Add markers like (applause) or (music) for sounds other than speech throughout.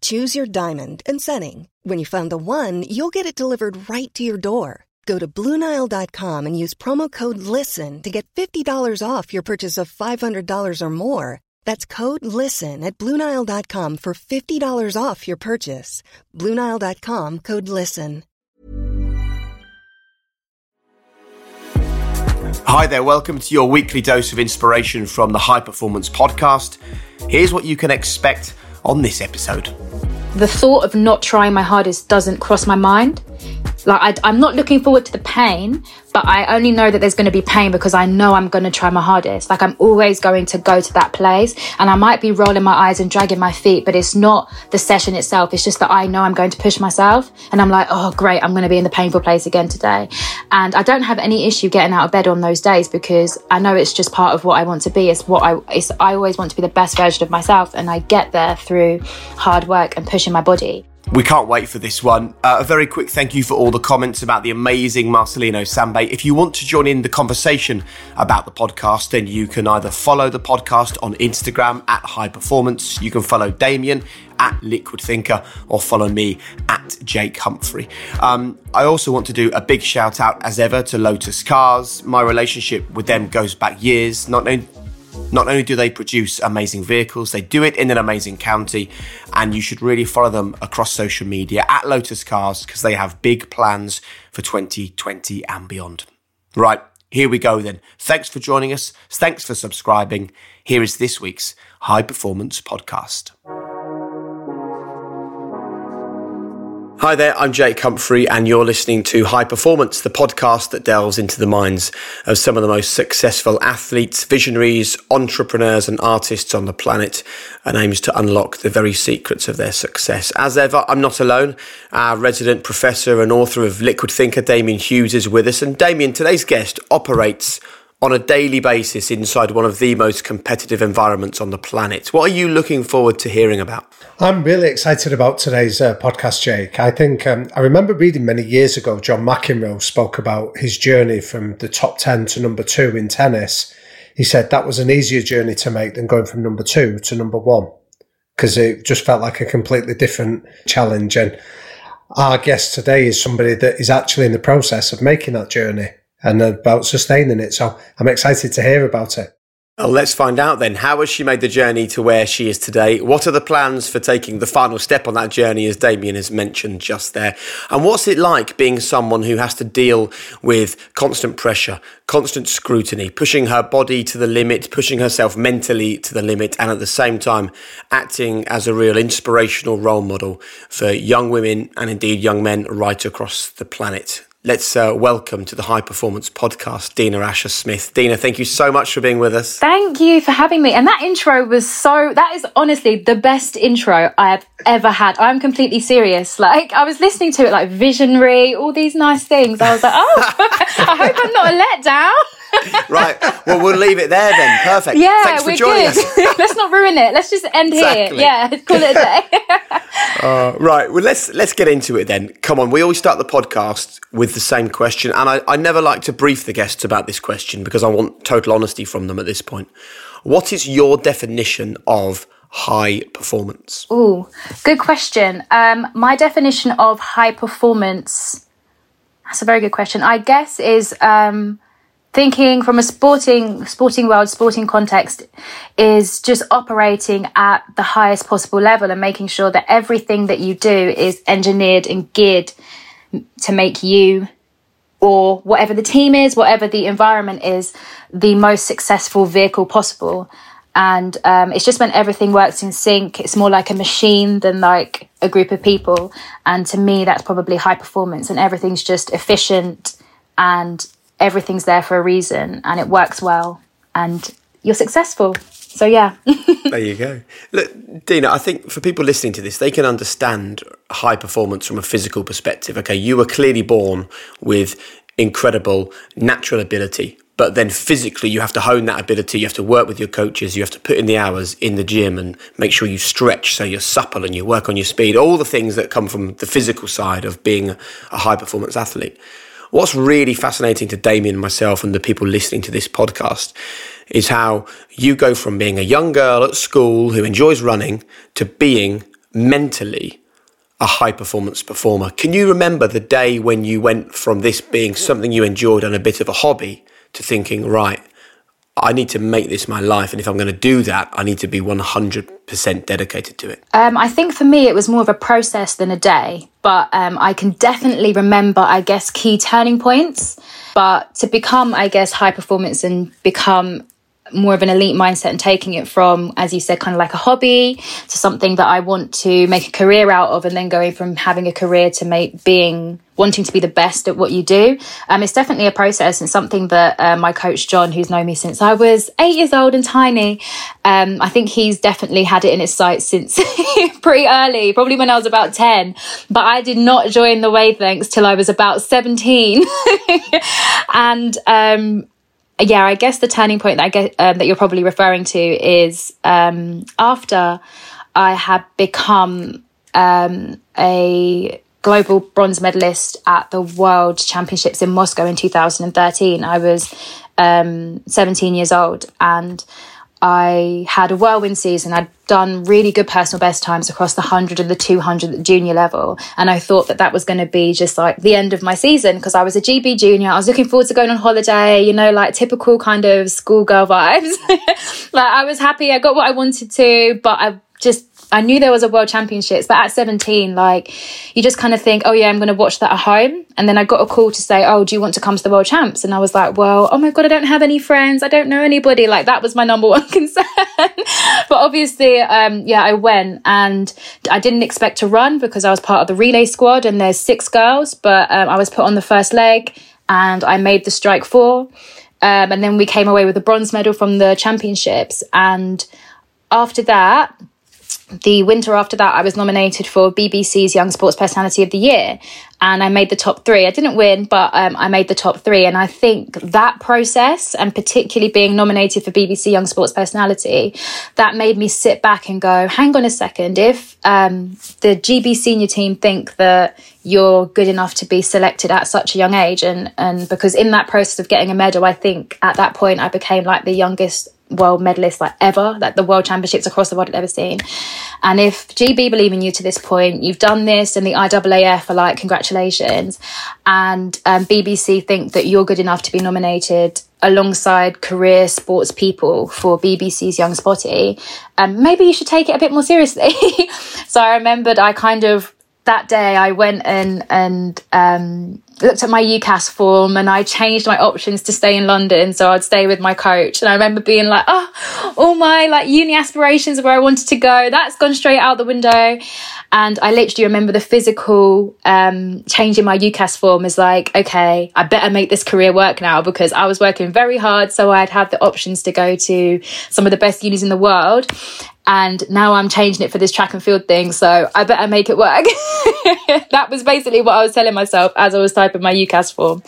Choose your diamond and setting. When you find the one, you'll get it delivered right to your door. Go to Bluenile.com and use promo code LISTEN to get $50 off your purchase of $500 or more. That's code LISTEN at Bluenile.com for $50 off your purchase. Bluenile.com code LISTEN. Hi there, welcome to your weekly dose of inspiration from the High Performance Podcast. Here's what you can expect on this episode. The thought of not trying my hardest doesn't cross my mind. Like, I, am not looking forward to the pain, but I only know that there's going to be pain because I know I'm going to try my hardest. Like, I'm always going to go to that place and I might be rolling my eyes and dragging my feet, but it's not the session itself. It's just that I know I'm going to push myself and I'm like, oh, great, I'm going to be in the painful place again today. And I don't have any issue getting out of bed on those days because I know it's just part of what I want to be. It's what I, it's, I always want to be the best version of myself and I get there through hard work and pushing my body. We can't wait for this one. Uh, a very quick thank you for all the comments about the amazing Marcelino Sambe. If you want to join in the conversation about the podcast, then you can either follow the podcast on Instagram at High Performance, you can follow Damian at Liquid Thinker, or follow me at Jake Humphrey. Um, I also want to do a big shout out, as ever, to Lotus Cars. My relationship with them goes back years. Not only not only do they produce amazing vehicles, they do it in an amazing county, and you should really follow them across social media at Lotus Cars because they have big plans for 2020 and beyond. Right, here we go then. Thanks for joining us. Thanks for subscribing. Here is this week's High Performance Podcast. Hi there, I'm Jake Humphrey, and you're listening to High Performance, the podcast that delves into the minds of some of the most successful athletes, visionaries, entrepreneurs, and artists on the planet, and aims to unlock the very secrets of their success. As ever, I'm not alone. Our resident professor and author of Liquid Thinker, Damian Hughes, is with us. And Damian, today's guest operates on a daily basis inside one of the most competitive environments on the planet. What are you looking forward to hearing about? I'm really excited about today's uh, podcast, Jake. I think um, I remember reading many years ago, John McEnroe spoke about his journey from the top 10 to number two in tennis. He said that was an easier journey to make than going from number two to number one because it just felt like a completely different challenge. And our guest today is somebody that is actually in the process of making that journey and about sustaining it. So I'm excited to hear about it. Well, let's find out then. How has she made the journey to where she is today? What are the plans for taking the final step on that journey, as Damian has mentioned just there? And what's it like being someone who has to deal with constant pressure, constant scrutiny, pushing her body to the limit, pushing herself mentally to the limit, and at the same time acting as a real inspirational role model for young women and indeed young men right across the planet? Let's uh, welcome to the High Performance Podcast, Dina Asher Smith. Dina, thank you so much for being with us. Thank you for having me. And that intro was so, that is honestly the best intro I have ever had. I'm completely serious. Like, I was listening to it like visionary, all these nice things. I was like, oh, (laughs) I hope I'm not a letdown. (laughs) (laughs) right. Well, we'll leave it there then. Perfect. Yeah, Thanks for we're joining good. us. (laughs) let's not ruin it. Let's just end Exactly. here. Yeah, (laughs) call it a day. Uh, right. Well, let's let's get into it then. Come on. We always start the podcast with the same question, and I, I never like to brief the guests about this question because I want total honesty from them at this point. What is your definition of high performance? Oh, good question. Um, my definition of high performance, that's a very good question. I guess is um, thinking from a sporting sporting world, sporting context, is just operating at the highest possible level and making sure that everything that you do is engineered and geared to make you or whatever the team is, whatever the environment is, the most successful vehicle possible. And um, it's just when everything works in sync it's more like a machine than like a group of people. And to me that's probably high performance and everything's just efficient and everything's there for a reason and it works well and you're successful. So yeah. (laughs) There you go. Look dina i think for people listening to this they can understand high performance from a physical perspective. Okay you were clearly born with incredible natural ability but then physically you have to hone that ability. You have to work with your coaches. You have to put in the hours in the gym and make sure you stretch so you're supple and you work on your speed. All the things that come from the physical side of being a high performance athlete what's really fascinating to damian myself and the people listening to this podcast is how you go from being a young girl at school who enjoys running to being mentally a high performance performer. Can you remember the day when you went from this being something you enjoyed and a bit of a hobby to thinking, right, I need to make this my life. And if I'm going to do that, I need to be 100% dedicated to it. Um, I think for me, it was more of a process than a day. But um, I can definitely remember, I guess, key turning points. But to become, I guess, high performance and become more of an elite mindset and taking it from, as you said, kind of like a hobby to something that I want to make a career out of, and then going from having a career to make being wanting to be the best at what you do. Um, it's definitely a process and something that uh, my coach John, who's known me since I was eight years old and tiny, um, I think he's definitely had it in his sights since (laughs) pretty early, probably when I was about ten. But I did not join the wavelengths till I was about seventeen, (laughs) and. Um, yeah, I guess the turning point that I get um, that you're probably referring to is um, after I had become um, a global bronze medalist at the World Championships in Moscow in 2013. I was um, 17 years old and I had a whirlwind season. I'd done really good personal best times across the 100 and the 200 at the junior level. And I thought that that was going to be just like the end of my season because I was a GB junior. I was looking forward to going on holiday, you know, like typical kind of schoolgirl (laughs) vibes. like I was happy. I got what I wanted to, but I just I knew there was a world championships, but at 17, like you just kind of think, oh yeah, I'm going to watch that at home. And then I got a call to say, oh, do you want to come to the world champs? And I was like, well, oh my God, I don't have any friends. I don't know anybody. Like that was my number (laughs) one concern. but obviously, um, yeah, I went and I didn't expect to run because I was part of the relay squad and there's six girls, but um, I was put on the first leg and I made the strike four. Um, and then we came away with a bronze medal from the championships. And after that, the winter after that, I was nominated for BBC's Young Sports Personality of the Year, and I made the top three. I didn't win, but um, I made the top three. And I think that process, and particularly being nominated for BBC Young Sports Personality, that made me sit back and go, hang on a second. If um, the GB senior team think that you're good enough to be selected at such a young age, and and because in that process of getting a medal, I think at that point I became like the youngest world medalist like ever, like the world championships across the world I've ever seen. And if GB believe in you to this point, you've done this, and the IAAF are like, congratulations. And um, BBC think that you're good enough to be nominated alongside career sports people for BBC's Young Spotty, um, maybe you should take it a bit more seriously. (laughs) so I remembered I kind of that day I went and and um, looked at my UCAS form and I changed my options to stay in London so I'd stay with my coach and I remember being like oh all my like uni aspirations where I wanted to go that's gone straight out the window and I literally remember the physical um, change in my UCAS form is like okay I better make this career work now because I was working very hard so I'd have the options to go to some of the best unis in the world and now I'm changing it for this track and field thing. So I better make it work. (laughs) that was basically what I was telling myself as I was typing my UCAS form.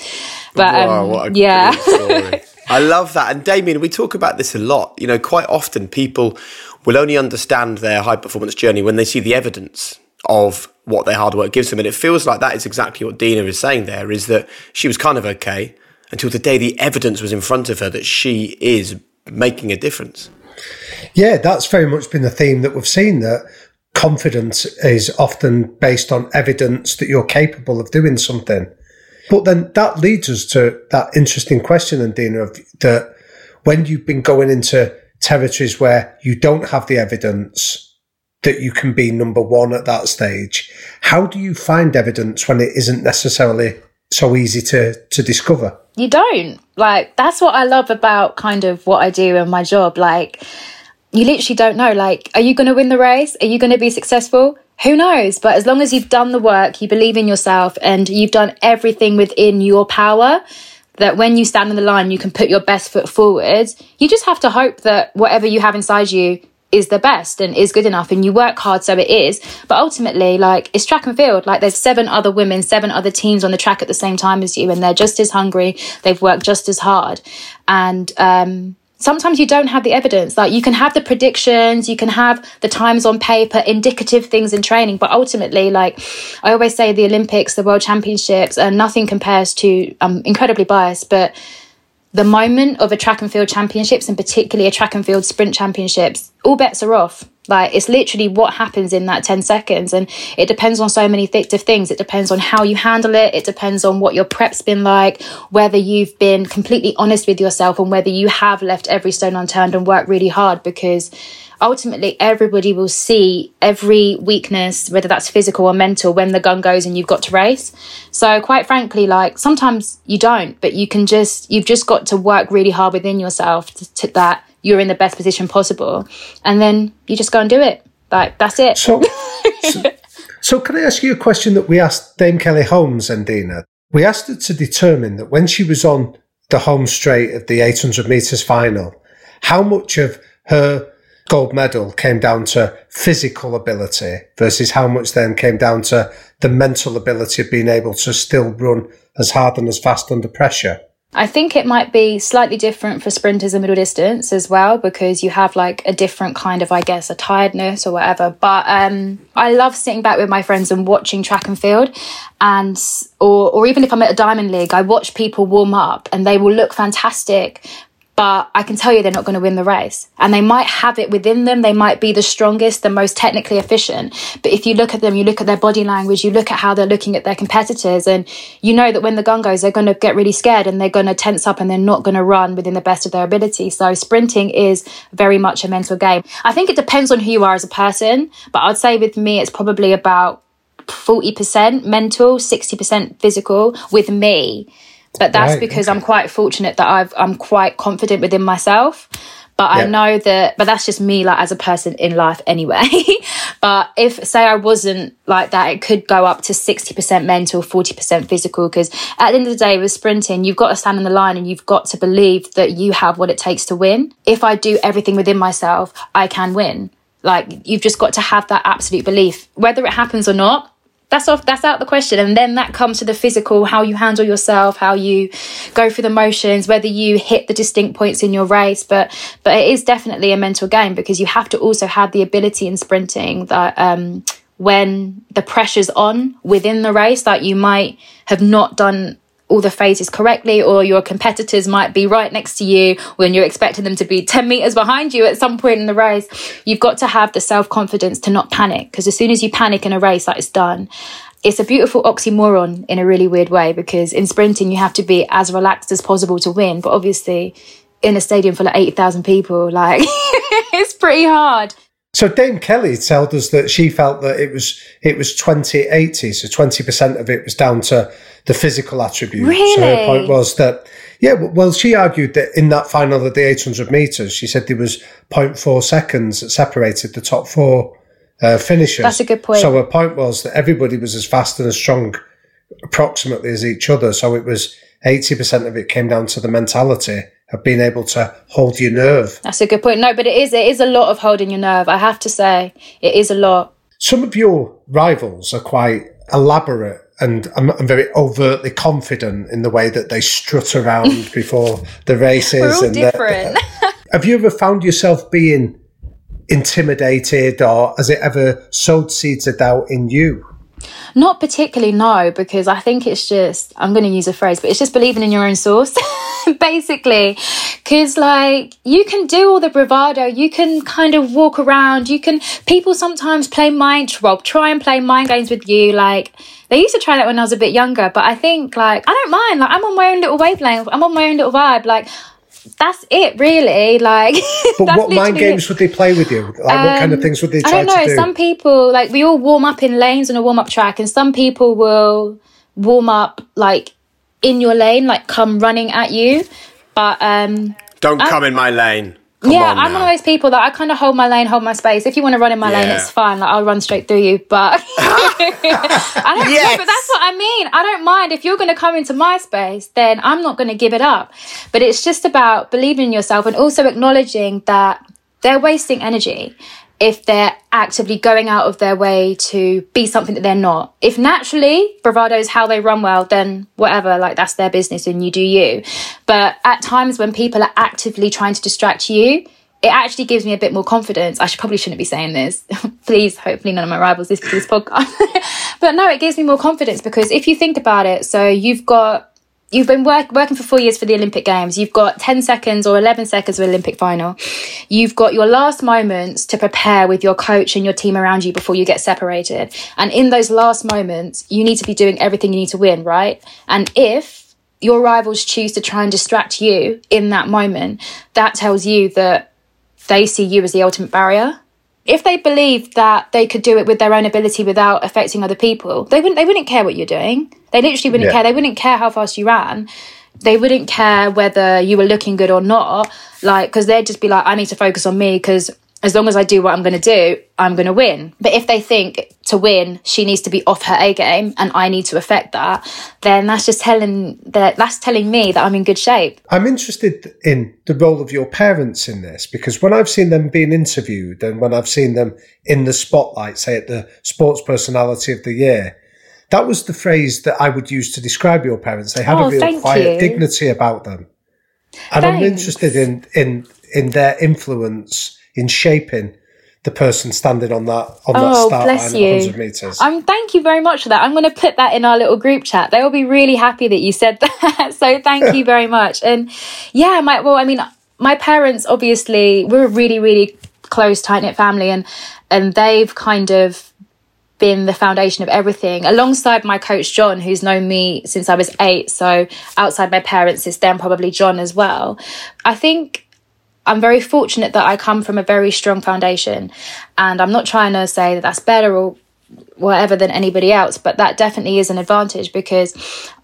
But wow, um, yeah. (laughs) I love that. And Damian, we talk about this a lot. You know, quite often people will only understand their high performance journey when they see the evidence of what their hard work gives them. And it feels like that is exactly what Dina is saying there is that she was kind of okay until the day the evidence was in front of her that she is making a difference. Yeah, that's very much been the theme that we've seen that confidence is often based on evidence that you're capable of doing something. But then that leads us to that interesting question, and Dina, of that when you've been going into territories where you don't have the evidence that you can be number one at that stage, how do you find evidence when it isn't necessarily so easy to, to discover? You don't. Like, that's what I love about kind of what I do in my job. Like, you literally don't know. Like, are you going to win the race? Are you going to be successful? Who knows? But as long as you've done the work, you believe in yourself, and you've done everything within your power, that when you stand on the line, you can put your best foot forward. You just have to hope that whatever you have inside you is the best and is good enough and you work hard so it is but ultimately like it's track and field like there's seven other women seven other teams on the track at the same time as you and they're just as hungry they've worked just as hard and um sometimes you don't have the evidence. Like you can have the predictions, you can have the times on paper, indicative things in training, but ultimately, like I always say, the Olympics, the World Championships, and nothing compares to. I'm incredibly biased, but the moment of a track and field championships, and particularly a track and field sprint championships, all bets are off. Like it's literally what happens in that 10 seconds. And it depends on so many th- things. It depends on how you handle it. It depends on what your prep's been like, whether you've been completely honest with yourself and whether you have left every stone unturned and worked really hard because ultimately everybody will see every weakness, whether that's physical or mental, when the gun goes and you've got to race. So quite frankly, like sometimes you don't, but you can just, you've just got to work really hard within yourself to, to that you're in the best position possible. And then you just go and do it. Like, that's it. So, (laughs) so, so, can I ask you a question that we asked Dame Kelly Holmes and Dina? We asked her to determine that when she was on the home straight of the 800 metres final, how much of her gold medal came down to physical ability versus how much then came down to the mental ability of being able to still run as hard and as fast under pressure? I think it might be slightly different for sprinters and middle distance as well because you have like a different kind of, I guess, a tiredness or whatever. But um, I love sitting back with my friends and watching track and field, and or or even if I'm at a diamond league, I watch people warm up and they will look fantastic, but I can tell you they're not going to win the race. And they might have it within them. They might be the strongest, the most technically efficient. But if you look at them, you look at their body language, you look at how they're looking at their competitors, and you know that when the gun goes, they're going to get really scared and they're going to tense up and they're not going to run within the best of their ability. So sprinting is very much a mental game. I think it depends on who you are as a person, but I'd say with me, it's probably about 40% mental, 60% physical with me but that's right, because okay. I'm quite fortunate that I've I'm quite confident within myself. But I know that, but that's just me, like as a person in life anyway. (laughs) but if, say, I wasn't like that, it could go up to 60% mental, 40% physical. Because at the end of the day, with sprinting, you've got to stand on the line and you've got to believe that you have what it takes to win. If I do everything within myself, I can win. Like, you've just got to have that absolute belief. Whether it happens or not, that's off that's out the question and then that comes to the physical how you handle yourself how you go through the motions whether you hit the distinct points in your race but but it is definitely a mental game because you have to also have the ability in sprinting that um, when the pressure's on within the race that you might have not done all the phases correctly, or your competitors might be right next to you when you're expecting them to be 10 meters behind you at some point in the race. You've got to have the self confidence to not panic because as soon as you panic in a race, that is done. It's a beautiful oxymoron in a really weird way because in sprinting, you have to be as relaxed as possible to win. But obviously, in a stadium full of 80,000 people, like, (laughs) it's pretty hard. So Dame Kelly told us that she felt that it was it was 2080, so 20% of it was down to the physical attributes. Really? So her point was that, yeah, well, she argued that in that final of the 800 metres, she said there was 0.4 seconds that separated the top four uh, finishers. That's a good point. So her point was that everybody was as fast and as strong approximately as each other. So it was 80% of it came down to the mentality of being able to hold your nerve. That's a good point. No, but it is, it is a lot of holding your nerve. I have to say, it is a lot. Some of your rivals are quite elaborate and I'm, I'm, very overtly confident in the way that they strut around (laughs) before the races. We're all and different. (laughs) have you ever found yourself being intimidated, or has it ever sowed seeds of doubt in you? Not particularly, no, because I think it's just, I'm going to use a phrase, but it's just believing in your own sauce, (laughs) basically. Because, like, you can do all the bravado, you can kind of walk around, you can, people sometimes play mind, well, try and play mind games with you. Like, they used to try that when I was a bit younger, but I think, like, I don't mind. Like, I'm on my own little wavelength, I'm on my own little vibe. Like, that's it really like (laughs) but what mind games it. would they play with you like um, what kind of um, things would they try I don't know do? some people like we all warm up in lanes on a warm up track and some people will warm up like in your lane like come running at you but um don't come in my lane Come yeah, on I'm one of those people that I kind of hold my lane, hold my space. If you want to run in my yeah. lane, it's fine. Like I'll run straight through you. But (laughs) (laughs) I don't. Yes. but that's what I mean. I don't mind if you're going to come into my space. Then I'm not going to give it up. But it's just about believing in yourself and also acknowledging that they're wasting energy if they're actively going out of their way to be something that they're not. If naturally bravado is how they run well, then whatever, like that's their business and you do you. But at times when people are actively trying to distract you, it actually gives me a bit more confidence. I should probably shouldn't be saying this. (laughs) Please, hopefully none of my rivals listen to this podcast. (laughs) but no, it gives me more confidence because if you think about it, so you've got you've been work, working for four years for the Olympic Games. You've got 10 seconds or 11 seconds of Olympic final. You've got your last moments to prepare with your coach and your team around you before you get separated. And in those last moments, you need to be doing everything you need to win, right? And if your rivals choose to try and distract you in that moment, that tells you that they see you as the ultimate barrier if they believed that they could do it with their own ability without affecting other people, they wouldn't they wouldn't care what you're doing. They literally wouldn't yeah. care. They wouldn't care how fast you ran. They wouldn't care whether you were looking good or not. Like, because they'd just be like, I need to focus on me because as long as I do what I'm going to do, I'm going to win. But if they think to win, she needs to be off her A game and I need to affect that, then that's just telling that that's telling me that I'm in good shape. I'm interested in the role of your parents in this because when I've seen them being interviewed and when I've seen them in the spotlight, say at the Sports Personality of the Year, that was the phrase that I would use to describe your parents. They had oh, a real quiet you. dignity about them. And Thanks. I'm interested in in in their influence in shaping the person standing on that on oh, that start bless line you. 100 meters. Um, thank you very much for that. I'm going to put that in our little group chat. They will be really happy that you said (laughs) that. so thank you very much. And yeah, my well, I mean, my parents obviously we're a really really close tight knit family, and and they've kind of been the foundation of everything alongside my coach John who's known me since I was 8 so outside my parents is then probably John as well I think I'm very fortunate that I come from a very strong foundation. And I'm not trying to say that that's better or whatever than anybody else, but that definitely is an advantage because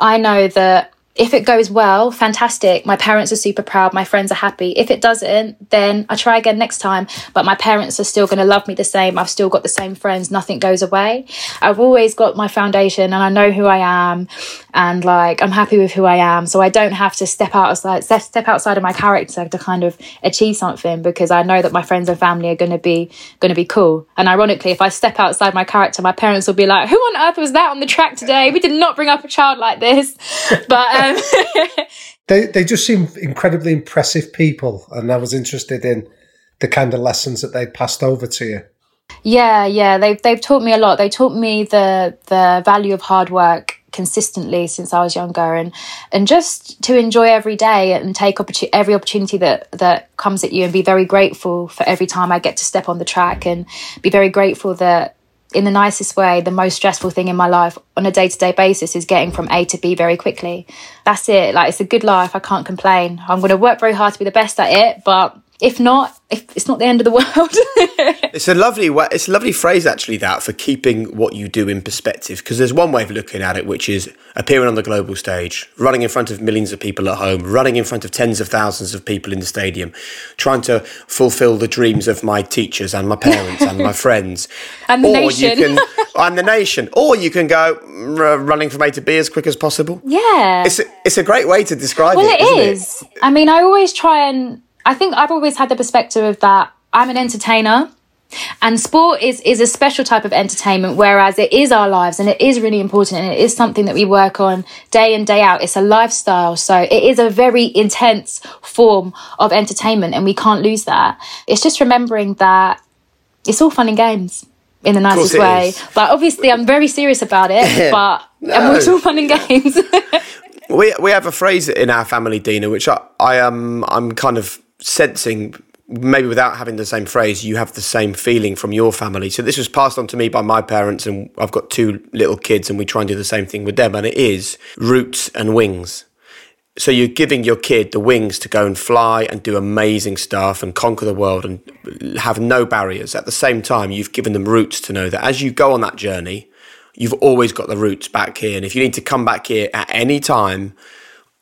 I know that if it goes well, fantastic. My parents are super proud. My friends are happy. If it doesn't, then I try again next time. But my parents are still going to love me the same. I've still got the same friends. Nothing goes away. I've always got my foundation and I know who I am and like I'm happy with who I am. So I don't have to step outside, step outside of my character to kind of achieve something because I know that my friends and family are going to be, going to be cool. And ironically, if I step outside my character, my parents will be like, who on earth was that on the track today? We did not bring up a child like this. (laughs) But, Um, (laughs) they they just seem incredibly impressive people, and I was interested in the kind of lessons that they passed over to you. Yeah, yeah, they've they've taught me a lot. They taught me the the value of hard work consistently since I was younger, and and just to enjoy every day and take opportu- every opportunity that that comes at you, and be very grateful for every time I get to step on the track, and be very grateful that in the nicest way, the most stressful thing in my life on a day to day basis is getting from A to B very quickly. That's it. Like, it's a good life. I can't complain. I'm going to work very hard to be the best at it, but if not, if it's not the end of the world. (laughs) it's a lovely it's a lovely phrase actually that for keeping what you do in perspective because there's one way of looking at it which is appearing on the global stage, running in front of millions of people at home, running in front of tens of thousands of people in the stadium, trying to fulfill the dreams of my teachers and my parents and my (laughs) friends and the or nation. You can, (laughs) and the nation. Or you can go mm, r- running from A to B as quick as possible. Yeah. It's a, it's a great way to describe well, it. Well, it is. It? I mean, I always try and I think I've always had the perspective of that I'm an entertainer and sport is is a special type of entertainment whereas it is our lives and it is really important and it is something that we work on day in day out it's a lifestyle so it is a very intense form of entertainment and we can't lose that it's just remembering that it's all fun and games in the nicest way. is. But obviously, I'm very serious about it. (laughs) but and it's all fun and games. (laughs) We we have a phrase in our family, Dina, which I, I am I'm kind of sensing maybe without having the same phrase, you have the same feeling from your family. So this was passed on to me by my parents, and I've got two little kids, and we try and do the same thing with them. And it is roots and wings. So you're giving your kid the wings to go and fly and do amazing stuff and conquer the world and have no barriers. At the same time, you've given them roots to know that as you go on that journey, you've always got the roots back here. And if you need to come back here at any time,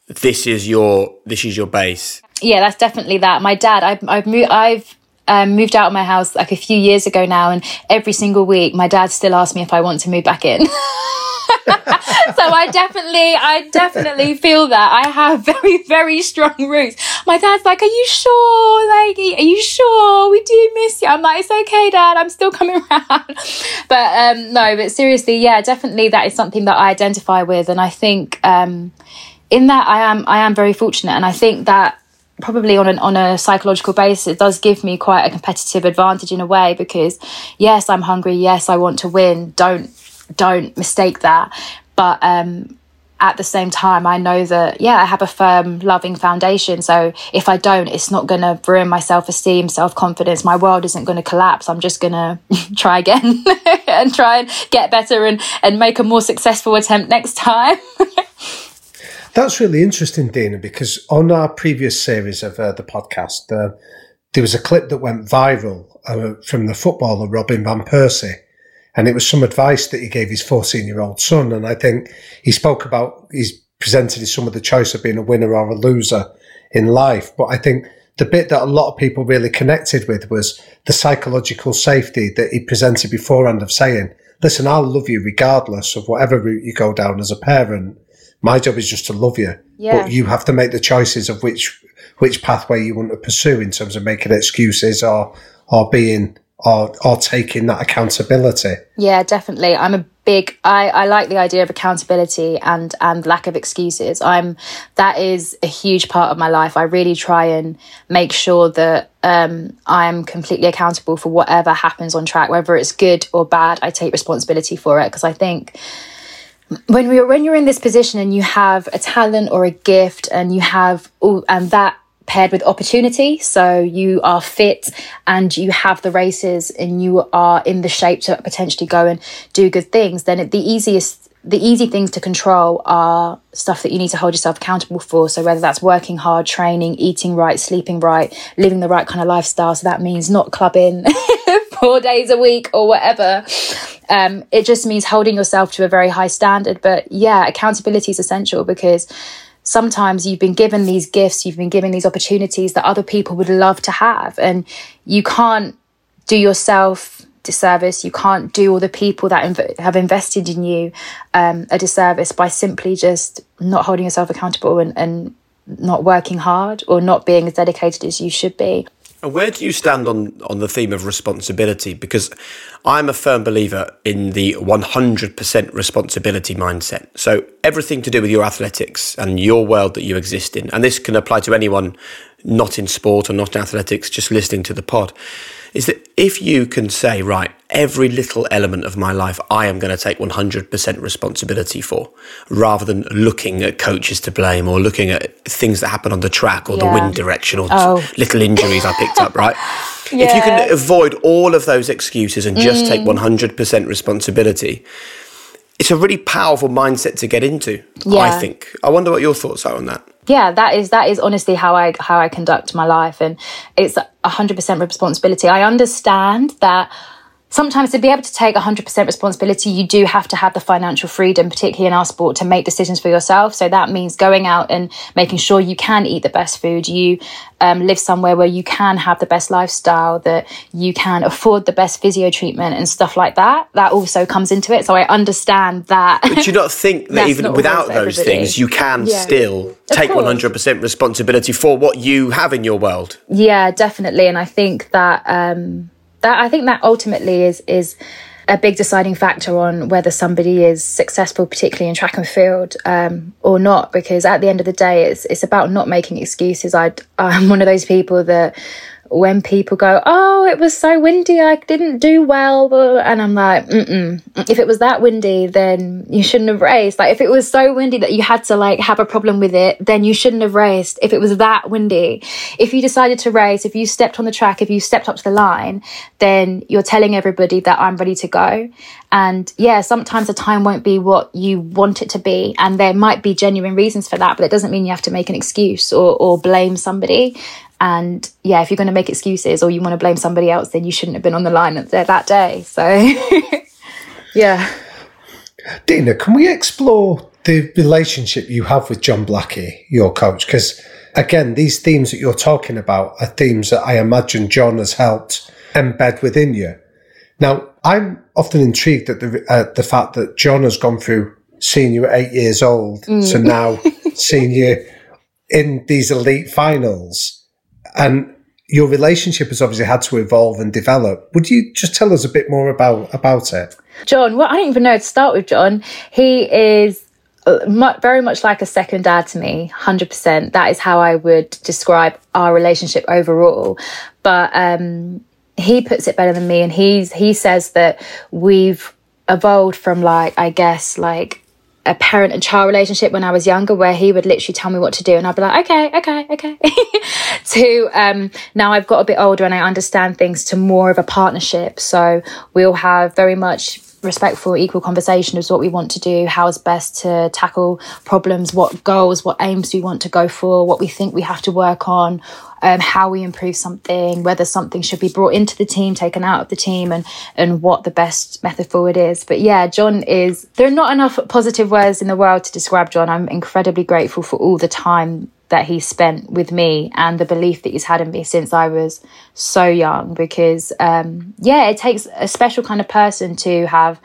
this is your this is your base. yeah, that's definitely that. My dad, I've I've moved I've um, moved out of my house like a few years ago now, and every single week, my dad still asks me if I want to move back in. (laughs) so I definitely, I definitely feel that I have (laughs) very, very strong roots. My dad's like, "Are you sure? Like, are you sure? We do miss you." I'm like, "It's okay, Dad. I'm still coming (laughs) around." but um, no, but seriously, yeah, definitely that is something that I identify with, and I think um, in that I am, I am very fortunate, and I think that probably on an on a psychological basis it does give me quite a competitive advantage in a way because yes i'm hungry yes i want to win don't don't mistake that but um at the same time i know that yeah i have a firm loving foundation so if i don't it's not going to ruin my self-esteem self-confidence my world isn't going to collapse i'm just going (laughs) to try again (laughs) and try and get better and and make a more successful attempt next time (laughs) That's really interesting, Dina, because on our previous series of uh, the podcast, uh, there was a clip that went viral uh, from the footballer Robin Van Persie. And it was some advice that he gave his 14 year old son. And I think he spoke about, he's presented his son with the choice of being a winner or a loser in life. But I think the bit that a lot of people really connected with was the psychological safety that he presented beforehand of saying, listen, I'll love you regardless of whatever route you go down as a parent my job is just to love you. Yeah. But you have to make the choices of which which pathway you want to pursue in terms of making excuses or or being or or taking that accountability. Yeah, definitely. I'm a big I, I like the idea of accountability and and lack of excuses. I'm that is a huge part of my life. I really try and make sure that um I'm completely accountable for whatever happens on track, whether it's good or bad. I take responsibility for it because I think when we when you're in this position and you have a talent or a gift and you have all and that paired with opportunity so you are fit and you have the races and you are in the shape to potentially go and do good things then the easiest the easy things to control are stuff that you need to hold yourself accountable for. So whether that's working hard, training, eating right, sleeping right, living the right kind of lifestyle. So that means not clubbing (laughs) four days a week or whatever. Um, it just means holding yourself to a very high standard. But yeah, accountability is essential because sometimes you've been given these gifts, you've been given these opportunities that other people would love to have, and you can't do yourself disservice. You can't do all the people that inv- have invested in you um, a disservice by simply just not holding yourself accountable and, and not working hard or not being as dedicated as you should be. Where do you stand on, on the theme of responsibility? Because I'm a firm believer in the 100% responsibility mindset. So everything to do with your athletics and your world that you exist in, and this can apply to anyone not in sport or not in athletics, just listening to the pod, is that if you can say, right, every little element of my life, I am going to take 100% responsibility for, rather than looking at coaches to blame or looking at things that happen on the track or the wind direction or Oh. little injuries I picked up, right? If you Mm. can avoid all of those excuses and just take 100% responsibility, it's a really powerful mindset to get into, Yeah. I think. I wonder what your thoughts are on that. yeah that is that is honestly how i how i conduct my life and it's a 100% responsibility i understand that sometimes to be able to take 100% responsibility you do have to have the financial freedom particularly in our sport to make decisions for yourself. So that means going out and making sure you can eat the best food. You um, live somewhere where you can have the best lifestyle that you can afford the best physio treatment and stuff like that. That also comes into it. So i understand that. But do you not think (laughs) that even without those things, you can Yeah. still take 100% responsibility for what you have in your world? Yeah, definitely. And I think that um, that I think that ultimately is is a big deciding factor on whether somebody is successful, particularly in track and field, um, or not. Because at the end of the day, it's it's about not making excuses. I (laughs) I'm one of those people that when people go, Oh, it was so windy, I didn't do well. And I'm like, Mm-mm. If it was that windy, then you shouldn't have raced. Like, if it was so windy that you had to like have a problem with it, then you shouldn't have raced. If it was that windy, if you decided to race, if you stepped on the track, if you stepped up to the line, then you're telling everybody that I'm ready to go. And yeah, sometimes the time won't be what you want it to be. And there might be genuine reasons for that, but it doesn't mean you have to make an excuse or, or blame somebody. And yeah, if you're going to make excuses or you want to blame somebody else, then you shouldn't have been on the line that, that day. So (laughs) yeah. Dina, can we explore the relationship you have with John Blackie, your coach? Because again, these themes that you're talking about are themes that I imagine John has helped embed within you. Now, I'm often intrigued at the uh, the fact that John has gone through seeing you at eight years old mm. to now (laughs) seeing you in these elite finals, and your relationship has obviously had to evolve and develop. Would you just tell us a bit more about about it? John, well, I don't even know how to start with. John, he is uh, very much like a second dad to me 100% that is how i would describe our relationship overall but um he puts it better than me and he's he says that we've evolved from like i guess like a parent and child relationship when i was younger where he would literally tell me what to do and i'd be like okay okay okay. (laughs) To um now i've got a bit older and i understand things to more of a partnership so we'll have very much respectful, equal conversation is what we want to do, how's best to tackle problems, what goals, what aims we want to go for, what we think we have to work on, um, how we improve something, whether something should be brought into the team, taken out of the team, and and what the best method forward is. But yeah, John is there are not enough positive words in the world to describe John. I'm incredibly grateful for all the time that he spent with me and the belief that he's had in me since I was so young. Because, um, yeah, it takes a special kind of person to have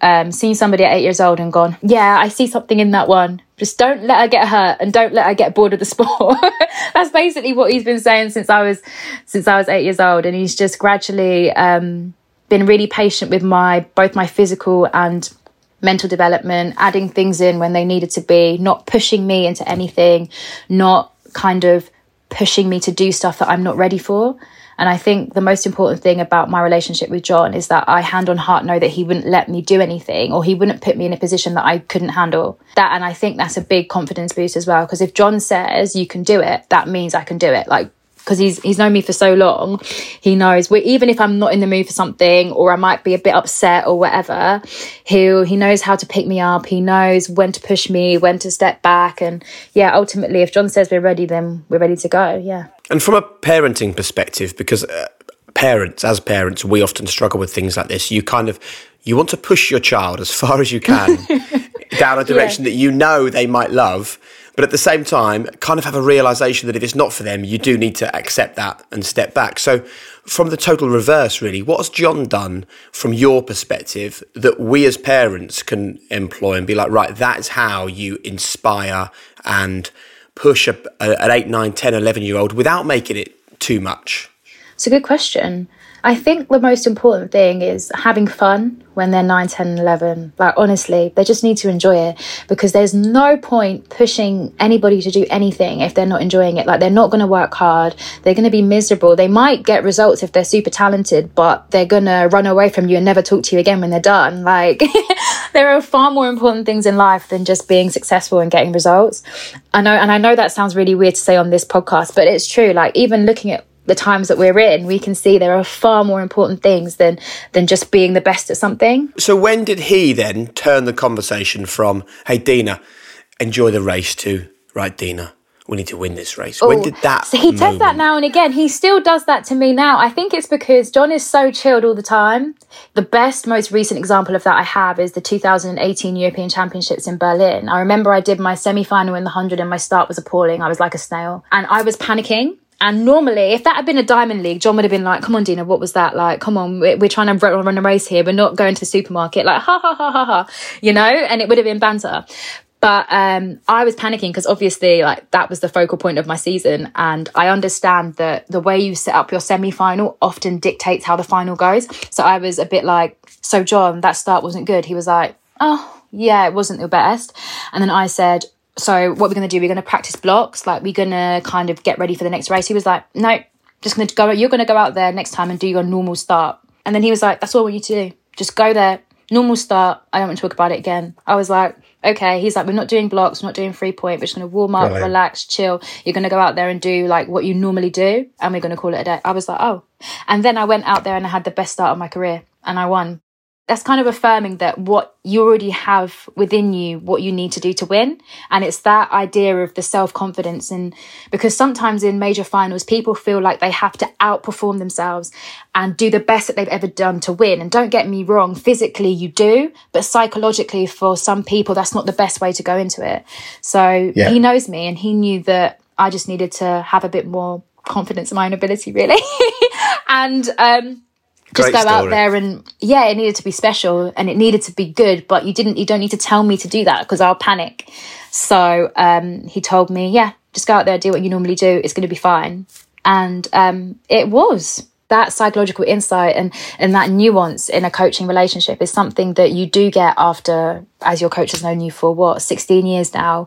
um, seen somebody at eight years old and gone, yeah, I see something in that one. Just don't let her get hurt and don't let her get bored of the sport. (laughs) That's basically what he's been saying since I was since I was eight years old, and he's just gradually um, been really patient with my both my physical and mental development, adding things in when they needed to be, not pushing me into anything, not kind of pushing me to do stuff that I'm not ready for. And I think the most important thing about my relationship with John is that I hand on heart know that he wouldn't let me do anything or he wouldn't put me in a position that I couldn't handle. That and I think that's a big confidence boost as well because if John says you can do it, that means I can do it. Like because he's he's known me for so long, he knows. even if I'm not in the mood for something, or I might be a bit upset or whatever, he he knows how to pick me up. He knows when to push me, when to step back, and yeah, ultimately, if John says we're ready, then we're ready to go. Yeah. And from a parenting perspective, because uh, parents, as parents, we often struggle with things like this. You kind of you want to push your child as far as you can (laughs) down a direction yeah. that you know they might love but at the same time, kind of have a realization that if it's not for them, you do need to accept that and step back. So, from the total reverse, really, what has John done from your perspective that we as parents can employ and be like, right, that is how you inspire and push a, a, an 8, 9, 10, 11 year old without making it too much? It's a good question. I think the most important thing is having fun when they're 9, 10, 11. Like, honestly, they just need to enjoy it because there's no point pushing anybody to do anything if they're not enjoying it. Like, they're not going to work hard. They're going to be miserable. They might get results if they're super talented, but they're going to run away from you and never talk to you again when they're done. (laughs) Like, (laughs) there are far more important things in life than just being successful and getting results. I know, and I know that sounds really weird to say on this podcast, but it's true. Like, even looking at the times that we're in, we can see there are far more important things than than just being the best at something. So when did he then turn the conversation from "Hey Dina, enjoy the race" to "Right, Dina, we need to win this race"? Ooh, when oh, did that? So he moment... does that now and again. He still does that to me now. I think it's because John is so chilled all the time. The best, most recent example of that I have is the 2018 European Championships in Berlin. I remember I did my semi final in the hundred, and my start was appalling. I was like a snail, and I was panicking and normally, if that had been a diamond league, John would have been like, "Come on, Dina, what was that? Like, come on, we're, we're trying to run a race here. We're not going to the supermarket. Like, ha ha ha ha ha, you know." And it would have been banter. But um, I was panicking because obviously, like that was the focal point of my season, and I understand that the way you set up your semi-final often dictates how the final goes. So I was a bit like, "So, John, that start wasn't good." He was like, "Oh, yeah, it wasn't the best," and then I said, so what we're going to do we're going to practice blocks like we're going to kind of get ready for the next race he was like no Just going to go, you're going to go out there next time and do your normal start. And then he was like, that's all I want you to do. Just go there, normal start. I don't want to talk about it again. I was like, okay. He's like, we're not doing blocks, we're not doing three point. We're just going to warm up, relax, chill. You're going to go out there and do like what you normally do, and we're going to call it a day. I was like, oh. And then I went out there and I had the best start of my career, and I won. That's kind of affirming that what you already have within you, what you need to do to win. And it's that idea of the self confidence. And because sometimes in major finals, people feel like they have to outperform themselves and do the best that they've ever done to win. And don't get me wrong, physically you do, but psychologically for some people, that's not the best way to go into it. So Yeah. he knows me and he knew that I just needed to have a bit more confidence in my own ability, really. (laughs) and, um, just Great go out there and yeah it needed to be special and it needed to be good but you didn't you don't need to tell me to do that because i'll panic. So um he told me yeah just go out there do what you normally do. It's going to be fine. And um it was. That psychological insight and and that nuance in a coaching relationship is something that you do get after as your coach has known you for what 16 years now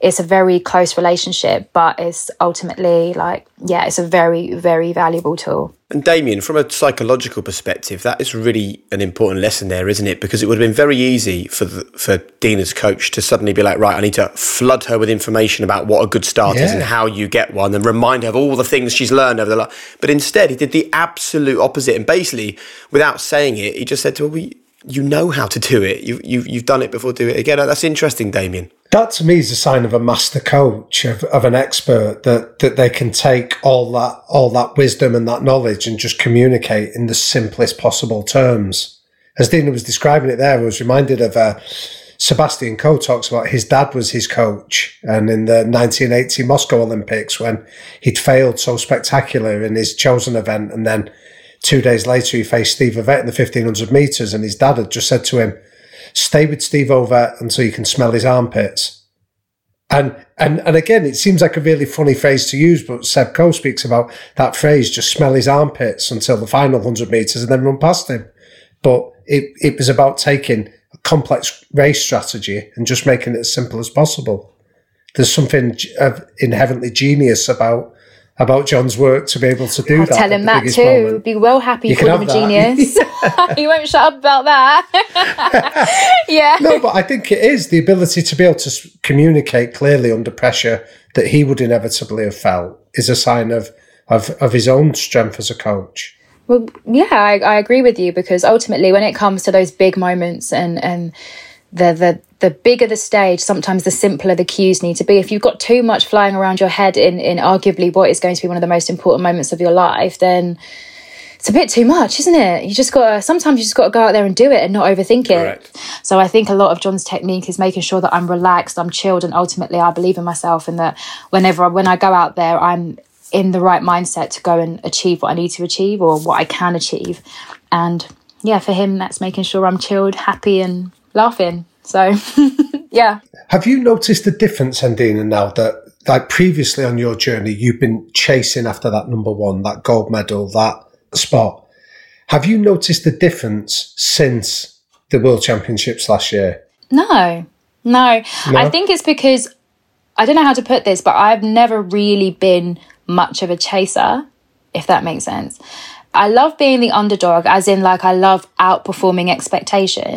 it's a very close relationship but it's ultimately like yeah it's a very very valuable tool And Damian, from a psychological perspective, that is really an important lesson there, isn't it? Because it would have been very easy for the, for Dina's coach to suddenly be like, right, I need to flood her with information about what a good start is and how you get one, and remind her of all the things she's learned over the life. But instead, he did the absolute opposite, and basically, without saying it, he just said to her, well, "You know how to do it. You you you've done it before. Do it again." That's interesting, Damian. That to me is a sign of a master coach, of, of an expert that, that they can take all that all that wisdom and that knowledge and just communicate in the simplest possible terms. As Dina was describing it there, I was reminded of uh, Sebastian Coe talks about his dad was his coach, and in the 1980 Moscow Olympics when he'd failed so spectacular in his chosen event, and then two days later he faced Steve Ovett in the 1500 meters, and his dad had just said to him, "Stay with Steve Ovett until you can smell his armpits." And and and again, it seems like a really funny phrase to use, but Seb Coe speaks about that phrase: just smell his armpits until the final hundred meters, and then run past him. But it it was about taking a complex race strategy and just making it as simple as possible. There's something of inherently genius about about John's work to be able to do I'll that. tell him that too. moment. Be well happy You call him a genius. (laughs) he won't shut up about that. (laughs) yeah. No, but I think it is the ability to be able to communicate clearly under pressure that he would inevitably have felt is a sign of, of, of his own strength as a coach. Well, yeah, I, I agree with you because ultimately, when it comes to those big moments and and the the the bigger the stage, sometimes the simpler the cues need to be. If you've got too much flying around your head in in arguably what is going to be one of the most important moments of your life, then it's a bit too much, isn't it? You just got to sometimes you just got to go out there and do it and not overthink it. Correct. So I think a lot of John's technique is making sure that I'm relaxed, I'm chilled, and ultimately I believe in myself, and that whenever when I go out there, I'm in the right mindset to go and achieve what I need to achieve or what I can achieve. And yeah, for him, that's making sure I'm chilled, happy, and laughing. So (laughs) yeah. Have you noticed the difference, and Dina, now that like previously on your journey, you've been chasing after that number one, that gold medal, that spot. Have you noticed the difference since the World Championships last year? No, no. I think it's because I don't know how to put this, but I've never really been much of a chaser, if that makes sense. I love being the underdog, as in, like, I love outperforming expectation.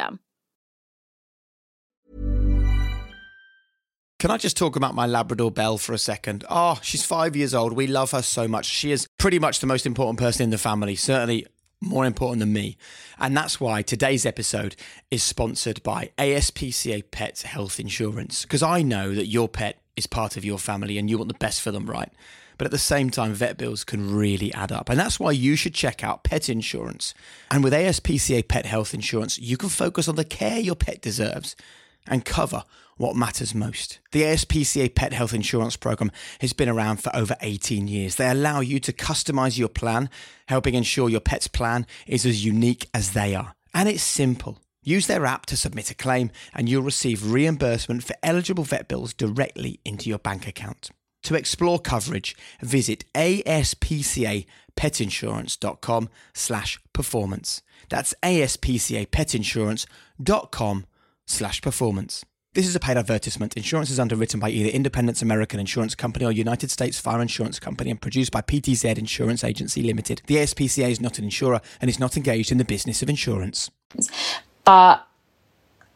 Can I just talk about my Labrador Belle for a second? Oh, she's five years old. We love her so much. She is pretty much the most important person in the family, certainly more important than me. And that's why today's episode is sponsored by ASPCA Pet Health Insurance, because I know that your pet is part of your family and you want the best for them, right? But at the same time, vet bills can really add up. And that's why you should check out pet insurance. And with ASPCA Pet Health Insurance, you can focus on the care your pet deserves and cover what matters most. The ASPCA Pet Health Insurance Program has been around for over 18 years. They allow you to customize your plan, helping ensure your pet's plan is as unique as they are. And it's simple. Use their app to submit a claim, and you'll receive reimbursement for eligible vet bills directly into your bank account. To explore coverage, visit aspcapetinsurance.com slash performance. That's aspcapetinsurance.com slash performance. This is a paid advertisement. Insurance is underwritten by either Independence American Insurance Company or United States Fire Insurance Company and produced by PTZ Insurance Agency Limited. The ASPCA is not an insurer and is not engaged in the business of insurance. But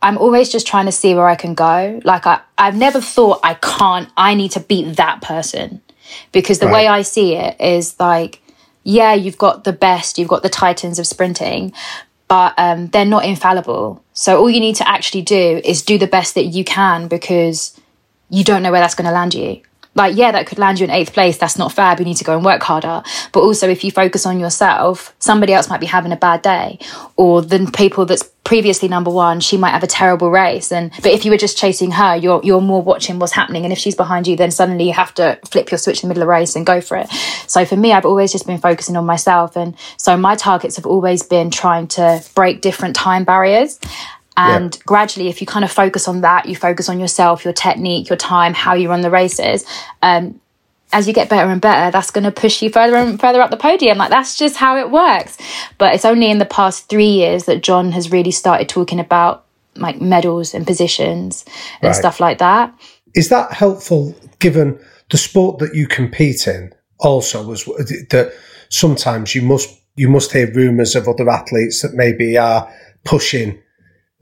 I'm always just trying to see where I can go. Like I, I've never thought I can't, I need to beat that person. Because the right. way I see it is like, yeah, you've got the best, you've got the titans of sprinting, but um, they're not infallible. So all you need to actually do is do the best that you can because you don't know where that's going to land you. Like, yeah, that could land you in eighth place. That's not fair. You need to go and work harder. But also, if you focus on yourself, somebody else might be having a bad day, or the people that's previously number one, she might have a terrible race. And but if you were just chasing her, you're you're more watching what's happening. And if she's behind you, then suddenly you have to flip your switch in the middle of the race and go for it. So for me, I've always just been focusing on myself, and so my targets have always been trying to break different time barriers. And yeah. gradually, if you kind of focus on that, you focus on yourself, your technique, your time, how you run the races. Um, as you get better and better, that's going to push you further and further up the podium. Like that's just how it works. But it's only in the past three years that John has really started talking about like medals and positions and right. stuff like that. Is that helpful given the sport that you compete in? Also, was that sometimes you must you must hear rumours of other athletes that maybe are pushing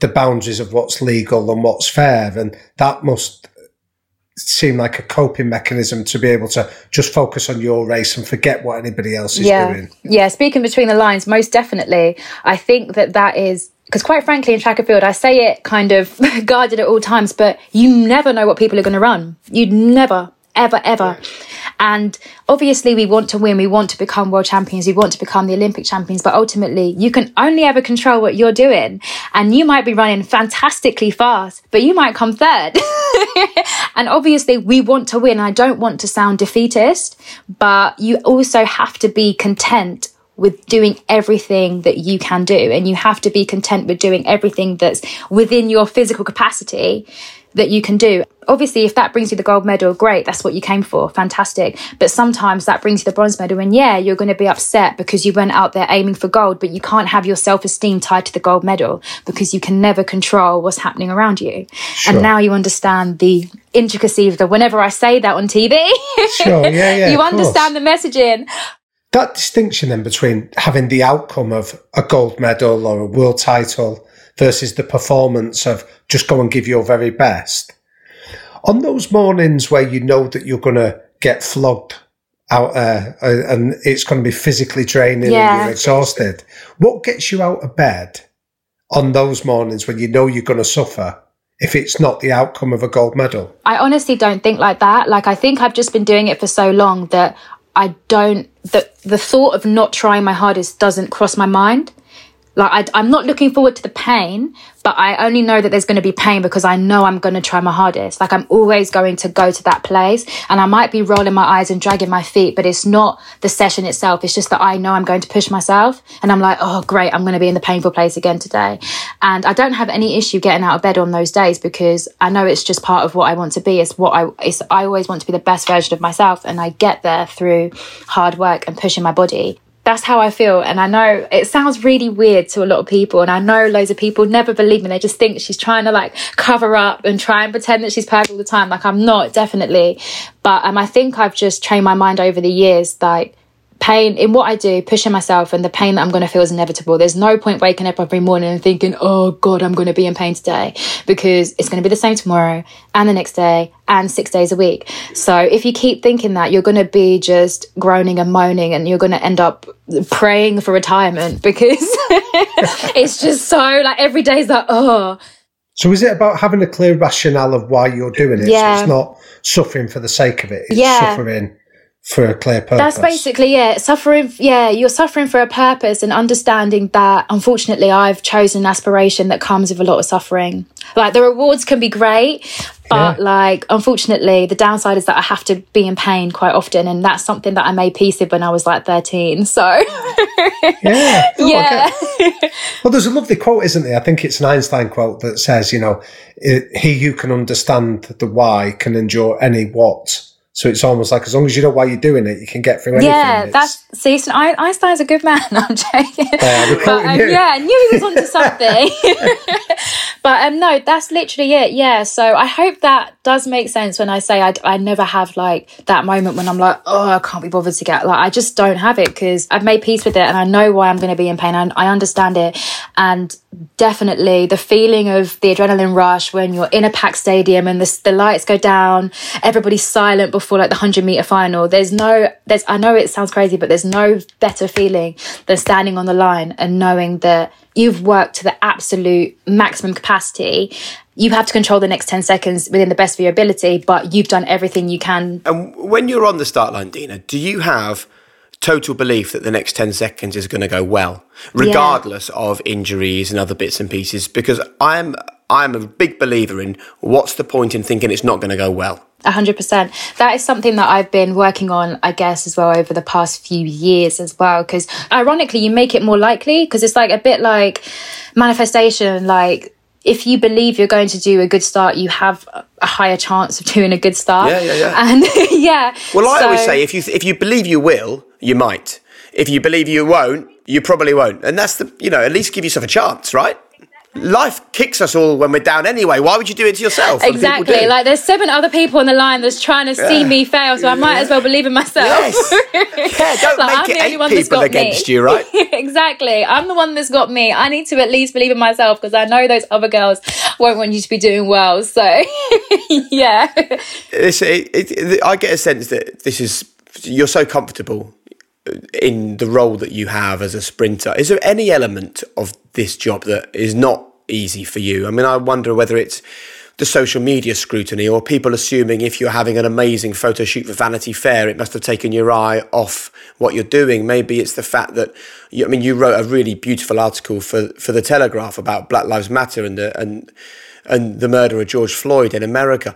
the boundaries of what's legal and what's fair. And that must seem like a coping mechanism to be able to just focus on your race and forget what anybody else is yeah. doing. Yeah, speaking between the lines, most definitely. I think that that is because quite frankly in track and field i say it kind of (laughs) guarded at all times but you never know what people are going to run you'd never ever ever and obviously, we want to win. We want to become world champions. We want to become the Olympic champions. But ultimately, you can only ever control what you're doing. And you might be running fantastically fast, but you might come third. (laughs) and obviously, we want to win. I don't want to sound defeatist, but you also have to be content with doing everything that you can do. And you have to be content with doing everything that's within your physical capacity that you can do. Obviously, if that brings you the gold medal, great, that's what you came for, fantastic. But sometimes that brings you the bronze medal, and yeah, you're going to be upset because you went out there aiming for gold, but you can't have your self esteem tied to the gold medal because you can never control what's happening around you. Sure. And now you understand the intricacy of the whenever I say that on TV, sure, yeah, (laughs) yeah, you understand course. the messaging. That distinction then between having the outcome of a gold medal or a world title versus the performance of just go and give your very best. On those mornings where you know that you're going to get flogged out there uh, and it's going to be physically draining yeah. and you're exhausted, what gets you out of bed on those mornings when you know you're going to suffer? if it's not the outcome of a gold medal? I honestly don't think like that. Like I think I've just been doing it for so long that I don't that the thought of not trying my hardest doesn't cross my mind like I, am not looking forward to the pain, but I only know that there's going to be pain because I know I'm going to try my hardest. Like I'm always going to go to that place and I might be rolling my eyes and dragging my feet, but it's not the session itself. It's just that I know I'm going to push myself and I'm like, oh, great, I'm going to be in the painful place again today. And I don't have any issue getting out of bed on those days because I know it's just part of what I want to be. It's what I, it's, I always want to be the best version of myself. And I get there through hard work and pushing my body that's how I feel. And I know it sounds really weird to a lot of people. And I know loads of people never believe me. They just think she's trying to like cover up and try and pretend that she's perfect all the time. Like I'm not, definitely. But um, I think I've just trained my mind over the years, like, pain in what I do, pushing myself, and the pain that I'm going to feel is inevitable. There's no point waking up every morning and thinking, oh God, I'm going to be in pain today because it's going to be the same tomorrow and the next day and six days a week. So if you keep thinking that, you're going to be just groaning and moaning and you're going to end up praying for retirement because (laughs) it's just so like every day is like, oh. So is it about having a clear rationale of why you're doing it? Yeah. So it's not suffering for the sake of it. It's yeah. suffering for a clear purpose. That's basically it. Suffering, yeah, you're suffering for a purpose and understanding that unfortunately I've chosen an aspiration that comes with a lot of suffering. Like the rewards can be great, but yeah. like unfortunately the downside is that I have to be in pain quite often and that's something that I made peace with when I was like 13. So Yeah. (laughs) Oh, yeah. Okay. Well there's a lovely quote, isn't there? I think it's an Einstein quote that says, you know, he who can understand the why can endure any what. So it's almost like as long as you know why you're doing it, you can get through anything. Yeah, that's see. So Einstein's a good man. (laughs) I'm joking. Uh, but, um, yeah, I knew he was onto something. (laughs) but um, no, that's literally it. Yeah. So I hope that does make sense when I say I, I never have like that moment when I'm like, oh, I can't be bothered to get like I just don't have it because I've made peace with it and I know why I'm going to be in pain. and I understand it, and definitely the feeling of the adrenaline rush when you're in a packed stadium and the the lights go down, everybody's silent before for like the 100 meter final. There's no there's i know it sounds crazy but there's no better feeling than standing on the line and knowing that you've worked to the absolute maximum capacity. You have to control the next 10 seconds within the best of your ability but you've done everything you can. And when you're on the start line dina do you have total belief that the next 10 seconds is going to go well regardless yeah. of injuries and other bits and pieces? Because i'm i'm a big believer in what's the point in thinking it's not going to go well 100%. That is something that I've been working on, I guess, as well over the past few years as well. Because ironically, you make it more likely because it's like a bit like manifestation. Like, if you believe you're going to do a good start, you have a higher chance of doing a good start. Yeah, yeah, yeah. And (laughs) yeah. Well, I so, always say if you if you believe you will, you might. If you believe you won't, you probably won't. And that's the you know at least give yourself a chance, right? Life kicks us all when we're down anyway. Why would you do it to yourself? Exactly. Like there's seven other people on the line that's trying to see me fail, so I might as well believe in myself. Yes. yeah, don't (laughs) like, make I'm it eight people against me. you, right? (laughs) exactly. I'm the one that's got me. I need to at least believe in myself because I know those other girls won't want you to be doing well. So, (laughs) yeah. It, it, I get a sense that this is you're so comfortable in the role that you have as a sprinter, is there any element of this job that is not easy for you? I mean, I wonder whether it's the social media scrutiny or people assuming if you're having an amazing photo shoot for Vanity Fair, it must have taken your eye off what you're doing. Maybe it's the fact that, you, I mean, you wrote a really beautiful article for, for the Telegraph about Black Lives Matter and the, and, and the murder of George Floyd in America.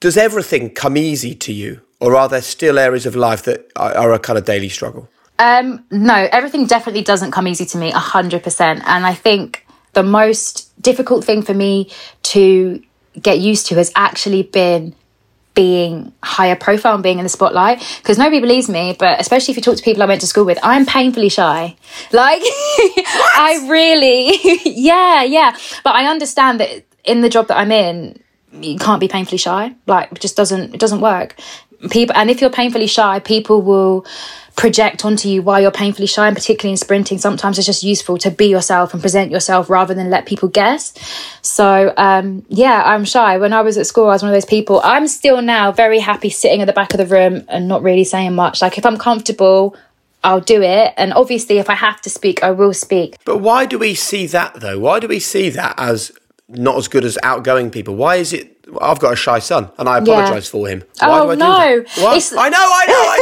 Does everything come easy to you? Or are there still areas of life that are, are a kind of daily struggle? Um, no, everything definitely doesn't come easy to me, 100%. And I think the most difficult thing for me to get used to has actually been being higher profile and being in the spotlight. Because nobody believes me but especially if you talk to people i went to school with i'm painfully shy. (laughs) Like i really (laughs) yeah yeah. But i understand that in the job that i'm in you can't be painfully shy. Like it just doesn't it doesn't work people and if you're painfully shy people will project onto you why you're painfully shy and particularly in sprinting sometimes it's just useful to be yourself and present yourself rather than let people guess so um, yeah i'm shy when i was at school i was one of those people i'm still now very happy sitting at the back of the room and not really saying much like if i'm comfortable I'll do it. And obviously, if I have to speak, I will speak. But why do we see that though? Why do we see that as not as good as outgoing people? Why is it I've got a shy son, and I apologise yeah. for him. Why oh, do I do no. that? I know, I know, I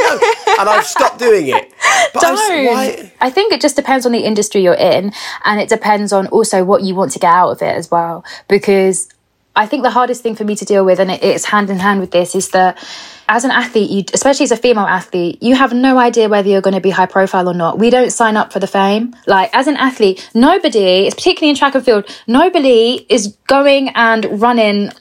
know. (laughs) and I've stopped doing it. But don't. why- I think it just depends on the industry you're in, and it depends on also what you want to get out of it as well. Because I think the hardest thing for me to deal with, and it, it's hand in hand with this, is that as an athlete, you, especially as a female athlete, you have no idea whether you're going to be high profile or not. We don't sign up for the fame. Like as an athlete, nobody, it's particularly in track and field, nobody is going and running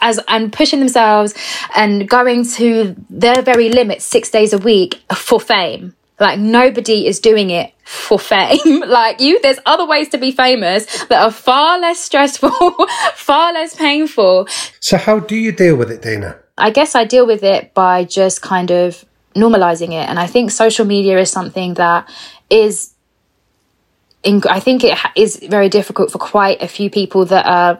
as and pushing themselves and going to their very limit six days a week for fame. Like nobody is doing it for fame. (laughs) like you, there's other ways to be famous that are far less stressful, (laughs) far less painful. So, how do you deal with it, Dina? I guess I deal with it by just kind of normalizing it. And I think social media is something that is, in, I think it is very difficult for quite a few people that are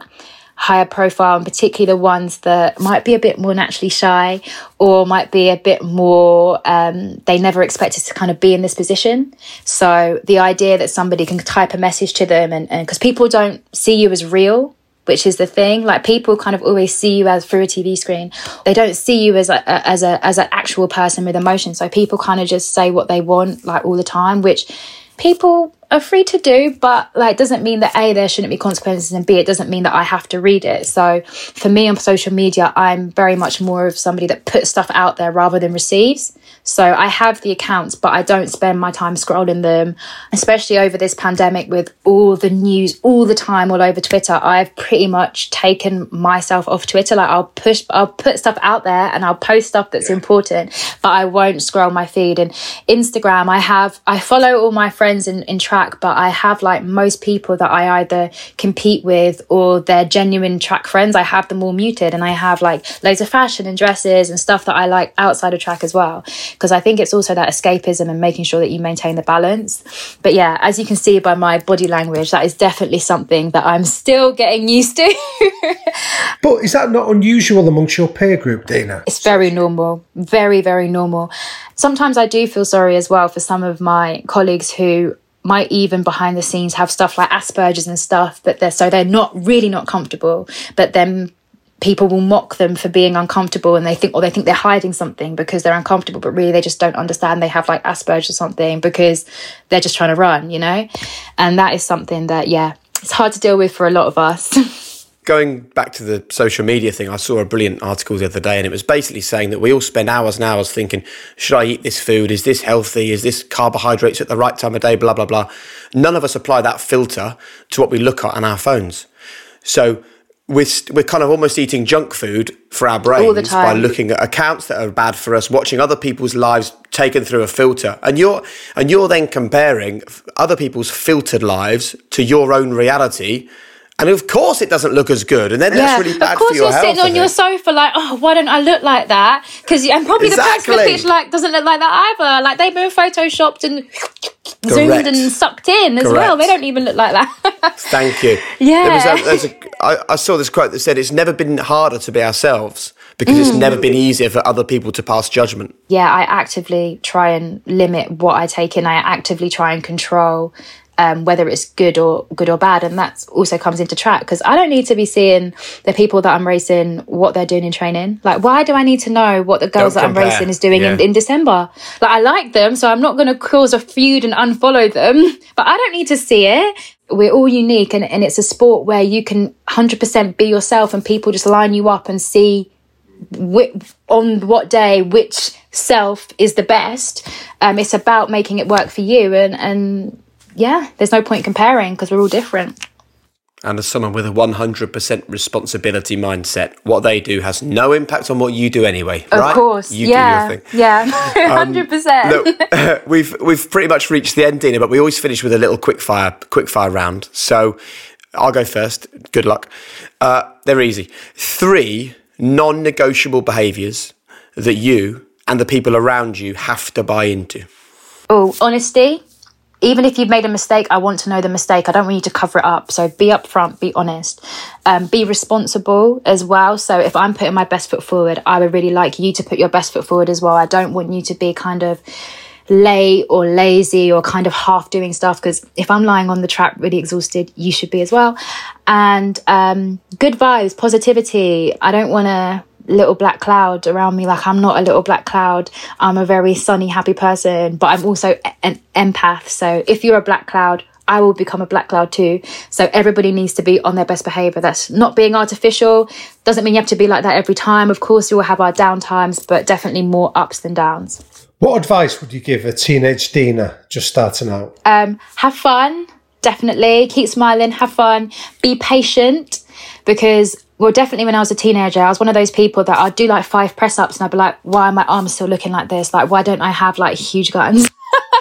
higher profile, and particularly the ones that might be a bit more naturally shy or might be a bit more, um, they never expected to kind of be in this position. So the idea that somebody can type a message to them and because people don't see you as real, which is the thing. Like people kind of always see you as through a TV screen. They don't see you as a, as a as an actual person with emotion. So people kind of just say what they want like all the time, which people are free to do, but like doesn't mean that A, there shouldn't be consequences and B, it doesn't mean that I have to read it. So for me on social media, I'm very much more of somebody that puts stuff out there rather than receives. So I have the accounts, but I don't spend my time scrolling them, especially over this pandemic with all the news all the time all over Twitter. I've pretty much taken myself off Twitter. Like I'll push, I'll put stuff out there and I'll post stuff that's important, but I won't scroll my feed. And Instagram, I have, I follow all my friends in, in track, but I have like most people that I either compete with or they're genuine track friends. I have them all muted and I have like loads of fashion and dresses and stuff that I like outside of track as well. Because I think it's also that escapism and making sure that you maintain the balance. But yeah, as you can see by my body language, that is definitely something that I'm still getting used to. (laughs) But is that not unusual amongst your peer group, Dina? It's very normal, very, very normal. Sometimes I do feel sorry as well for some of my colleagues who might even behind the scenes have stuff like Asperger's and stuff, but they're so they're not really not comfortable, but then people will mock them for being uncomfortable and they think or they think they're hiding something because they're uncomfortable, but really they just don't understand they have like Asperger's or something because they're just trying to run, you know? And that is something that, yeah, it's hard to deal with for a lot of us. (laughs) Going back to the social media thing, I saw a brilliant article the other day, and it was basically saying that we all spend hours and hours thinking, should I eat this food? Is this healthy? Is this carbohydrates at the right time of day? Blah, blah, blah. None of us apply that filter to what we look at on our phones. So we're, we're kind of almost eating junk food for our brains by looking at accounts that are bad for us, watching other people's lives taken through a filter, and you're and you're then comparing other people's filtered lives to your own reality. And of course, it doesn't look as good, and then that's really bad for your health. of course you're sitting on your sofa like, oh, why don't I look like that? Because and probably the person in the Exactly. picture like doesn't look like that either. Like they've been photoshopped and zoomed and sucked in as well. They don't even look like that. (laughs) Thank you. Yeah. There was a, there was a, I, I saw this quote that said, "It's never been harder to be ourselves because it's never Mm. been easier for other people to pass judgment." yeah, I actively try and limit what I take in. I actively try and control um, whether it's good or good or bad, and that also comes into track because I don't need to be seeing the people that I'm racing what they're doing in training. Like, why do I need to know what the girls Don't that I'm racing is doing in, Yeah. in December? Like, I like them, so I'm not going to cause a feud and unfollow them, (laughs) but I don't need to see it. We're all unique, and, and it's a sport where you can 100% be yourself, and people just line you up and see on what day which self is the best. Um, it's about making it work for you, and and yeah, there's no point comparing because we're all different. And as someone with a 100% responsibility mindset, what they do has no impact on what you do anyway, Of right? course, You yeah, do your thing. yeah, (laughs) hundred percent. Look, (laughs) we've we've pretty much reached the end, Dina, but we always finish with a little quick fire quick fire round. So I'll go first. Good luck. Uh, they're easy. Three non-negotiable behaviours that you and the people around you have to buy into. Oh, honesty. Even if you've made a mistake, I want to know the mistake. I don't want you to cover it up. So be upfront, be honest, um, be responsible as well. So if I'm putting my best foot forward, I would really like you to put your best foot forward as well. I don't want you to be kind of late or lazy or kind of half doing stuff because if I'm lying on the track really exhausted, you should be as well. And um, good vibes, positivity. I don't want to little black cloud around me. Like I'm not a little black cloud. I'm a very sunny, happy person, but I'm also an empath. So if you're a black cloud, I will become a black cloud too. So everybody needs to be on their best behavior. That's not being artificial. Doesn't mean you have to be like that every time. Of course, we will have our down times, but definitely more ups than downs. What advice would you give a teenage Dina just starting out? Um, have fun, definitely. Keep smiling, have fun, be patient because well, definitely when I was a teenager, I was one of those people that I'd do like five press ups and I'd be like, why are my arms still looking like this? Like, why don't I have like huge guns?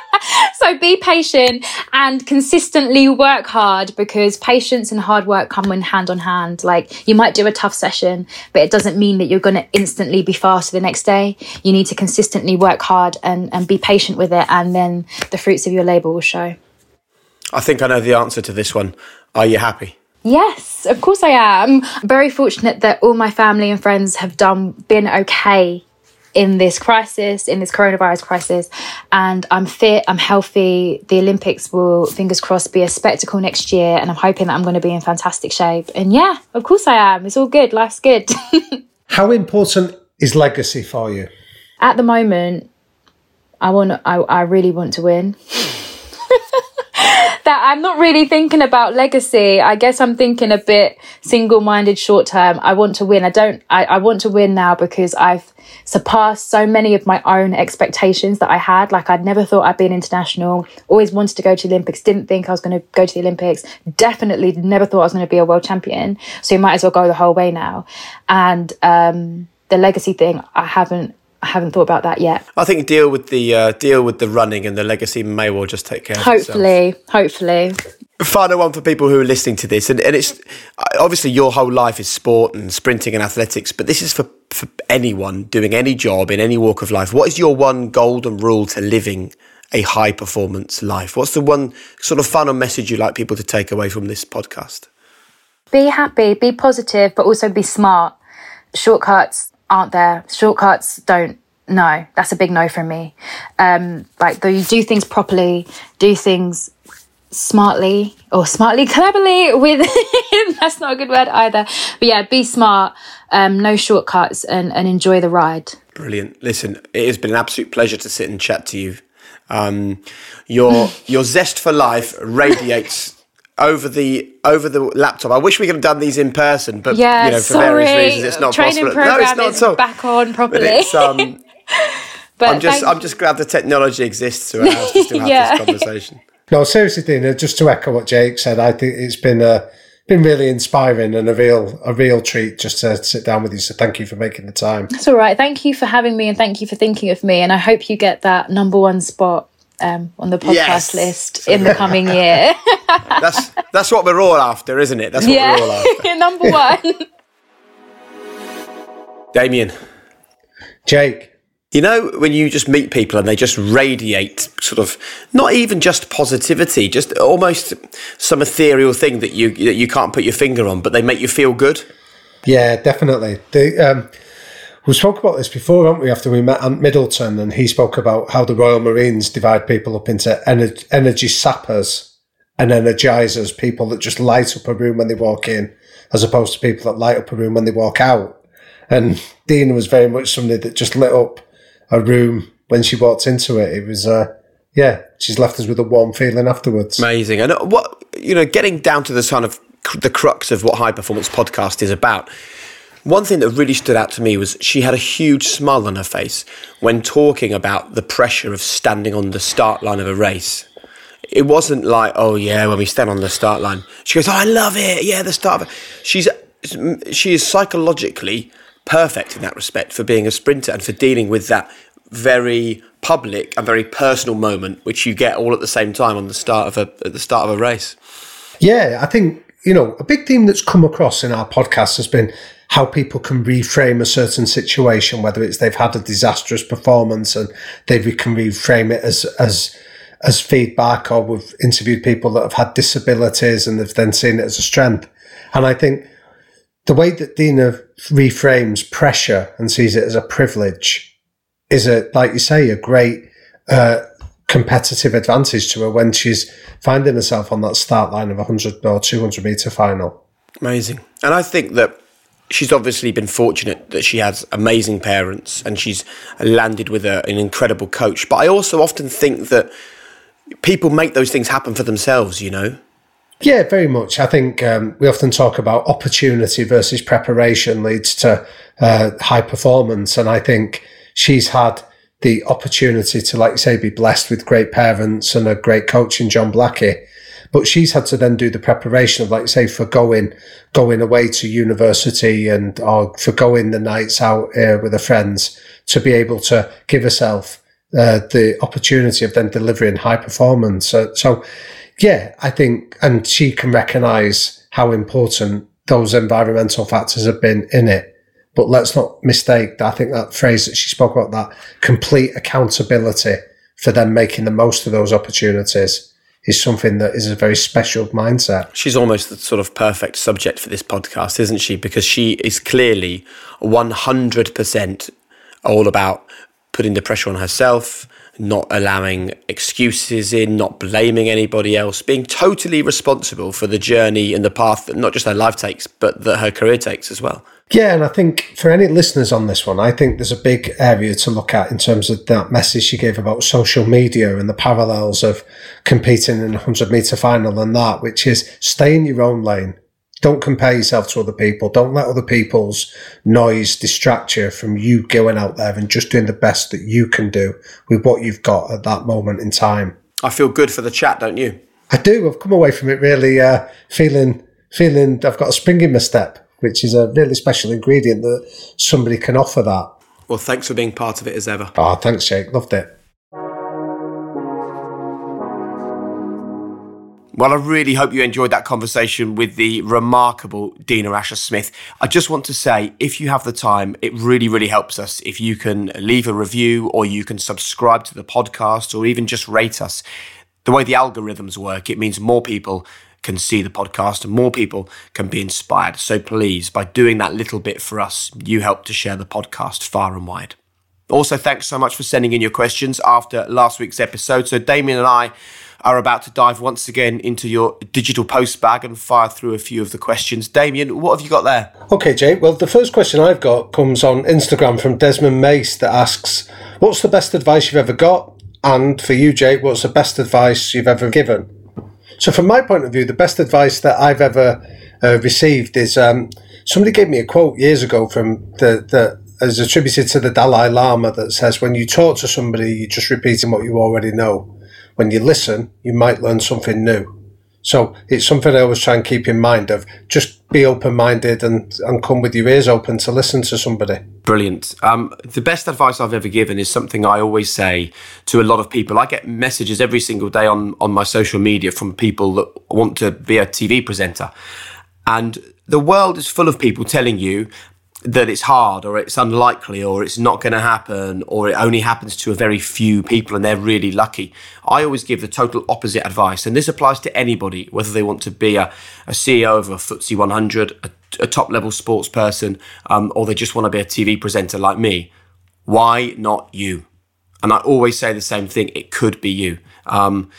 (laughs) so be patient and consistently work hard because patience and hard work come in hand on hand. Like you might do a tough session, but it doesn't mean that you're going to instantly be faster the next day. You need to consistently work hard and, and be patient with it. And then the fruits of your labor will show. I think I know the answer to this one. Are you happy? Yes, of course I am. I'm very fortunate that all my family and friends have done been okay in this crisis, in this coronavirus crisis. And I'm fit, I'm healthy. The Olympics will, fingers crossed, be a spectacle next year. And I'm hoping that I'm going to be in fantastic shape. And yeah, of course I am. It's all good. Life's good. (laughs) How important is legacy for you? At the moment, I want. I, I really want to win. That I'm not really thinking about legacy. I guess I'm thinking a bit single minded short term. I want to win. I don't, I, I want to win now because I've surpassed so many of my own expectations that I had. Like I'd never thought I'd be an international, always wanted to go to the Olympics, didn't think I was going to go to the Olympics, definitely never thought I was going to be a world champion. So you might as well go the whole way now. And, um, the legacy thing, I haven't I haven't thought about that yet. I think deal with the uh, deal with the running and the legacy may well just take care. Hopefully, hopefully. Final one for people who are listening to this, and, and it's obviously your whole life is sport and sprinting and athletics, but this is for, for anyone doing any job in any walk of life. What is your one golden rule to living a high performance life? What's the one sort of final message you'd like people to take away from this podcast? Be happy, be positive, but also be smart. Shortcuts aren't there. Shortcuts don't. No, that's a big no from me. Um, like, though you do things properly, do things smartly or smartly (laughs) cleverly with (laughs) that's not a good word either but yeah be smart um, no shortcuts and, and enjoy the ride brilliant listen it has been an absolute pleasure to sit and chat to you um, your your zest for life radiates over the over the laptop. I wish we could have done these in person, but yeah, you know, for sorry. various reasons, it's not Training possible. Program no, it's not is at all. back on properly. But it's, um, (laughs) but I'm just thank- I'm just glad the technology exists to allow us to still have (laughs) Yeah. this conversation. No, seriously, Dina, just to echo what Jake said, I think it's been uh, been really inspiring and a real a real treat just to sit down with you. So thank you for making the time. It's all right. Thank you for having me and thank you for thinking of me. And I hope you get that number one spot um, on the podcast Yes. list in the coming (laughs) year. That's that's what we're all after, isn't it? That's what we're all after. (laughs) number one. (laughs) Damian, Jake, you know when you just meet people and they just radiate sort of not even just positivity, just almost some ethereal thing that you that you can't put your finger on, but they make you feel good. yeah, definitely. The, um, we spoke about this before, haven't we? After we met Ant Middleton, and he spoke about how the Royal Marines divide people up into ener- energy sappers and energizers, people that just light up a room when they walk in, as opposed to people that light up a room when they walk out. And Dina was very much somebody that just lit up a room when she walked into it. It was, uh, yeah, she's left us with a warm feeling afterwards. Amazing. And what you know, getting down to the kind of the crux of what High Performance Podcast is about. One thing that really stood out to me was she had a huge smile on her face when talking about the pressure of standing on the start line of a race. It wasn't like, oh yeah, when we stand on the start line. She goes, oh, I love it. Yeah, the start. Of it. She's she is psychologically perfect in that respect for being a sprinter and for dealing with that very public and very personal moment, which you get all at the same time on the start of a at the start of a race. Yeah, I think, you know, a big theme that's come across in our podcast has been how people can reframe a certain situation, whether it's they've had a disastrous performance and they can reframe it as, as, as feedback, or we've interviewed people that have had disabilities and they've then seen it as a strength. And I think the way that Dina reframes pressure and sees it as a privilege is a, like you say, a great, uh, competitive advantage to her when she's finding herself on that start line of a 100 or 200 meter final. Amazing. And I think that she's obviously been fortunate that she has amazing parents and she's landed with a, an incredible coach. But I also often think that people make those things happen for themselves, you know? Yeah, very much. I think um, we often talk about opportunity versus preparation leads to uh, high performance. And I think she's had the opportunity to, like you say, be blessed with great parents and a great coach in John Blackie. But she's had to then do the preparation of, like you say, for going, going away to university and or for going the nights out uh, with her friends to be able to give herself uh, the opportunity of then delivering high performance. So, so yeah, I think, and she can recognise how important those environmental factors have been in it. But let's not mistake that I think that phrase that she spoke about, that complete accountability for them making the most of those opportunities is something that is a very special mindset. She's almost the sort of perfect subject for this podcast, isn't she? Because she is clearly 100% all about putting the pressure on herself, not allowing excuses in, not blaming anybody else, being totally responsible for the journey and the path that not just her life takes, but that her career takes as well. Yeah, and I think for any listeners on this one, I think there's a big area to look at in terms of that message she gave about social media and the parallels of competing in a 100 metre final and that, which is stay in your own lane. Don't compare yourself to other people. Don't let other people's noise distract you from you going out there and just doing the best that you can do with what you've got at that moment in time. I feel good for the chat, don't you? I do. I've come away from it really uh, feeling feeling I've got a spring in my step which is a really special ingredient that somebody can offer that. Well, thanks for being part of it as ever. Oh, thanks, Jake. Loved it. Well, I really hope you enjoyed that conversation with the remarkable Dina Asher Smith. I just want to say, if you have the time, it really, really helps us if you can leave a review or you can subscribe to the podcast or even just rate us. The way the algorithms work, it means more people can see the podcast and more people can be inspired. So please, by doing that little bit for us, you help to share the podcast far and wide. Also, thanks so much for sending in your questions after last week's episode. So, Damian and I are about to dive once again into your digital post bag and fire through a few of the questions. Damian, what have you got there? Okay, Jake. Well, the first question I've got comes on Instagram from Desmond Mace that asks, What's the best advice you've ever got? And for you, Jake, what's the best advice you've ever given? So, from my point of view, the best advice that I've ever uh, received is um, somebody gave me a quote years ago from the, the as attributed to the Dalai Lama that says, "When you talk to somebody, you're just repeating what you already know. When you listen, you might learn something new." So it's something I always try and keep in mind of just be open minded and, and come with your ears open to listen to somebody. Brilliant. Um, the best advice I've ever given is something I always say to a lot of people. I get messages every single day on, on my social media from people that want to be a TV presenter. And the world is full of people telling you that it's hard or it's unlikely or it's not going to happen or it only happens to a very few people and they're really lucky. I always give the total opposite advice. And this applies to anybody, whether they want to be a, a CEO of a FTSE 100, a, a top level sports person, um, or they just want to be a TV presenter like me. Why not you? And I always say the same thing it could be you. Um,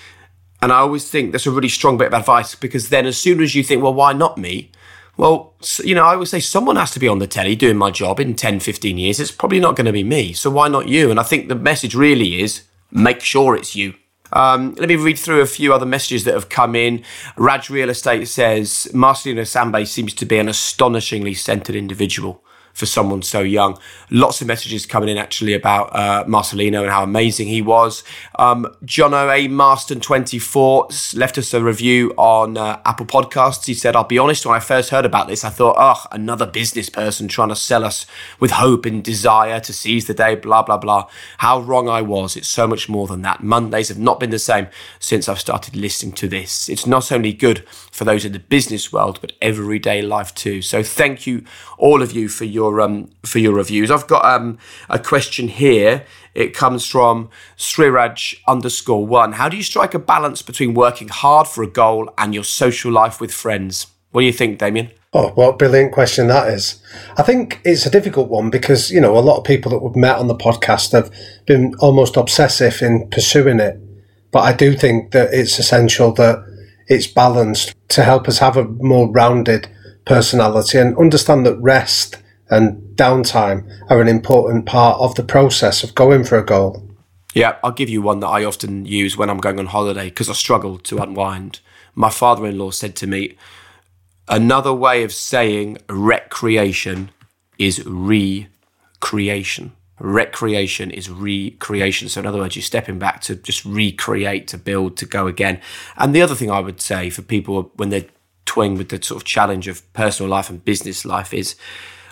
and I always think that's a really strong bit of advice because then as soon as you think, well, why not me? Well, you know, I would say someone has to be on the telly doing my job in 10, 15 years. It's probably not going to be me. So why not you? And I think the message really is make sure it's you. Um, let me read through a few other messages that have come in. Raj Real Estate says Marcelino Sambe seems to be an astonishingly centered individual for someone so young. Lots of messages coming in actually about uh, Marcelino and how amazing he was. Um, John O.A. Marston 24 left us a review on uh, Apple Podcasts. He said, I'll be honest, when I first heard about this, I thought, oh, another business person trying to sell us with hope and desire to seize the day, blah, blah, blah. How wrong I was. It's so much more than that. Mondays have not been the same since I've started listening to this. It's not only good for those in the business world, but everyday life too. So thank you, all of you, for your your um, for your reviews. I've got um, a question here. It comes from Sriraj underscore one. How do you strike a balance between working hard for a goal and your social life with friends? What do you think, Damian? Oh, what a brilliant question that is. I think it's a difficult one because, you know, a lot of people that we've met on the podcast have been almost obsessive in pursuing it. But I do think that it's essential that it's balanced to help us have a more rounded personality and understand that rest and downtime are an important part of the process of going for a goal. Yeah, I'll give you one that I often use when I'm going on holiday because I struggle to unwind. My father in law said to me, Another way of saying recreation is recreation. Recreation is recreation. So, in other words, you're stepping back to just recreate, to build, to go again. And the other thing I would say for people when they're toying with the sort of challenge of personal life and business life is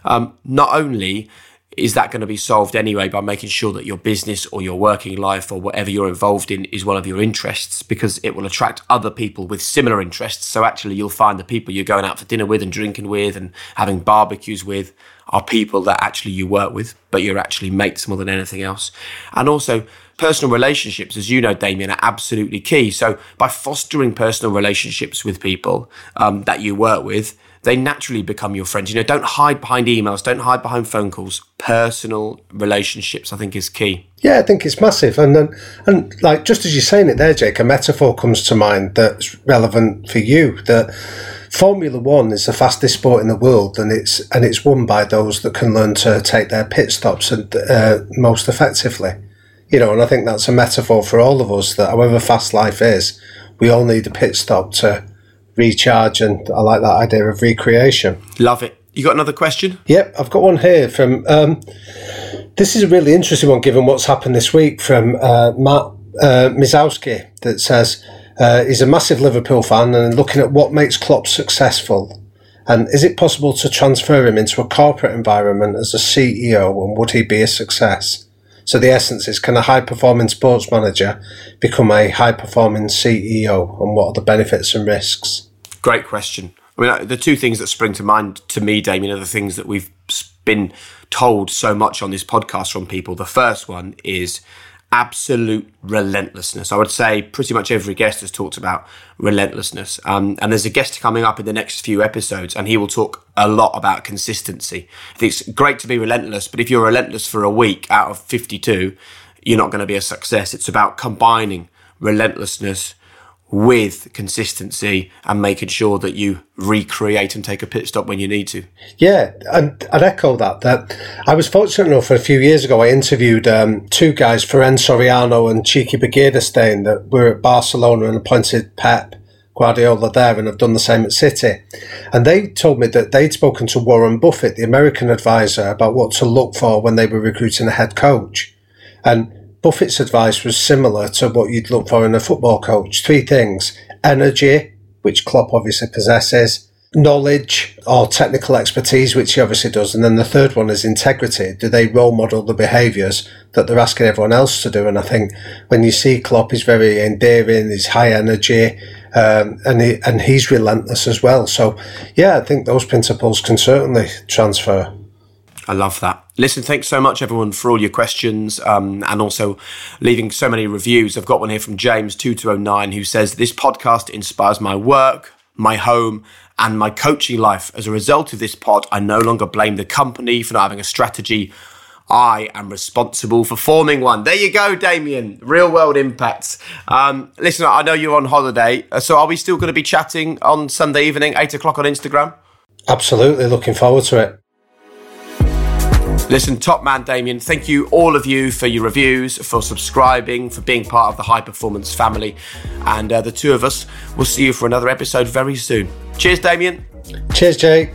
um, not only is that going to be solved anyway by making sure that your business or your working life or whatever you're involved in is one of your interests because it will attract other people with similar interests. So actually, you'll find the people you're going out for dinner with and drinking with and having barbecues with are people that actually you work with, but you're actually mates more than anything else. And also, personal relationships, as you know, Damian, are absolutely key. So by fostering personal relationships with people um, that you work with, they naturally become your friends. You know, don't hide behind emails, don't hide behind phone calls. Personal relationships, I think, is key. Yeah, I think it's massive, and and, and like just as you're saying it there, Jake, a metaphor comes to mind that's relevant for you. That Formula One is the fastest sport in the world, and it's and it's won by those that can learn to take their pit stops and uh, most effectively. You know, and I think that's a metaphor for all of us that however fast life is, we all need a pit stop to recharge, and I like that idea of recreation. Love it. You got another question? Yep, I've got one here from. Um, this is a really interesting one, given what's happened this week from uh, Matt uh, Mizowski, that says uh, he's a massive Liverpool fan and looking at what makes Klopp successful. And is it possible to transfer him into a corporate environment as a CEO, and would he be a success? So the essence is, can a high performing sports manager become a high performing CEO, and what are the benefits and risks? Great question. I mean, the two things that spring to mind to me, Damian, are the things that we've been told so much on this podcast from people. The first one is absolute relentlessness. I would say pretty much every guest has talked about relentlessness. Um, and there's a guest coming up in the next few episodes, and he will talk a lot about consistency. It's great to be relentless, but if you're relentless for a week out of 52, you're not going to be a success. It's about combining relentlessness with consistency and making sure that you recreate and take a pit stop when you need to. Yeah, and I'd echo that. That I was fortunate enough a few years ago. I interviewed um, two guys, Ferran Soriano and Txiki Begiristain, that were at Barcelona and appointed Pep Guardiola there, and have done the same at City. And they told me that they'd spoken to Warren Buffett, the American advisor, about what to look for when they were recruiting a head coach. And Buffett's advice was similar to what you'd look for in a football coach. Three things energy, which Klopp obviously possesses, knowledge or technical expertise, which he obviously does. And then the third one is integrity. Do they role model the behaviours that they're asking everyone else to do? And I think when you see Klopp, he's very endearing, he's high energy, um, and he, and he's relentless as well. So, yeah, I think those principles can certainly transfer. I love that. Listen, thanks so much, everyone, for all your questions um, and also leaving so many reviews. I've got one here from James2209 who says, This podcast inspires my work, my home, and my coaching life. As a result of this pod, I no longer blame the company for not having a strategy. I am responsible for forming one. There you go, Damian. Real world impacts. Um, listen, I know you're on holiday, uh, so are we still going to be chatting on Sunday evening, 8 o'clock on Instagram? Absolutely. Looking forward to it. Listen, top man Damian, thank you all of you for your reviews, for subscribing, for being part of the high performance family. And uh, the two of us will see you for another episode very soon. Cheers, Damian. Cheers, Jake.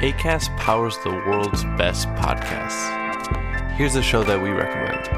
ACAST powers the world's best podcasts. Here's a show that we recommend.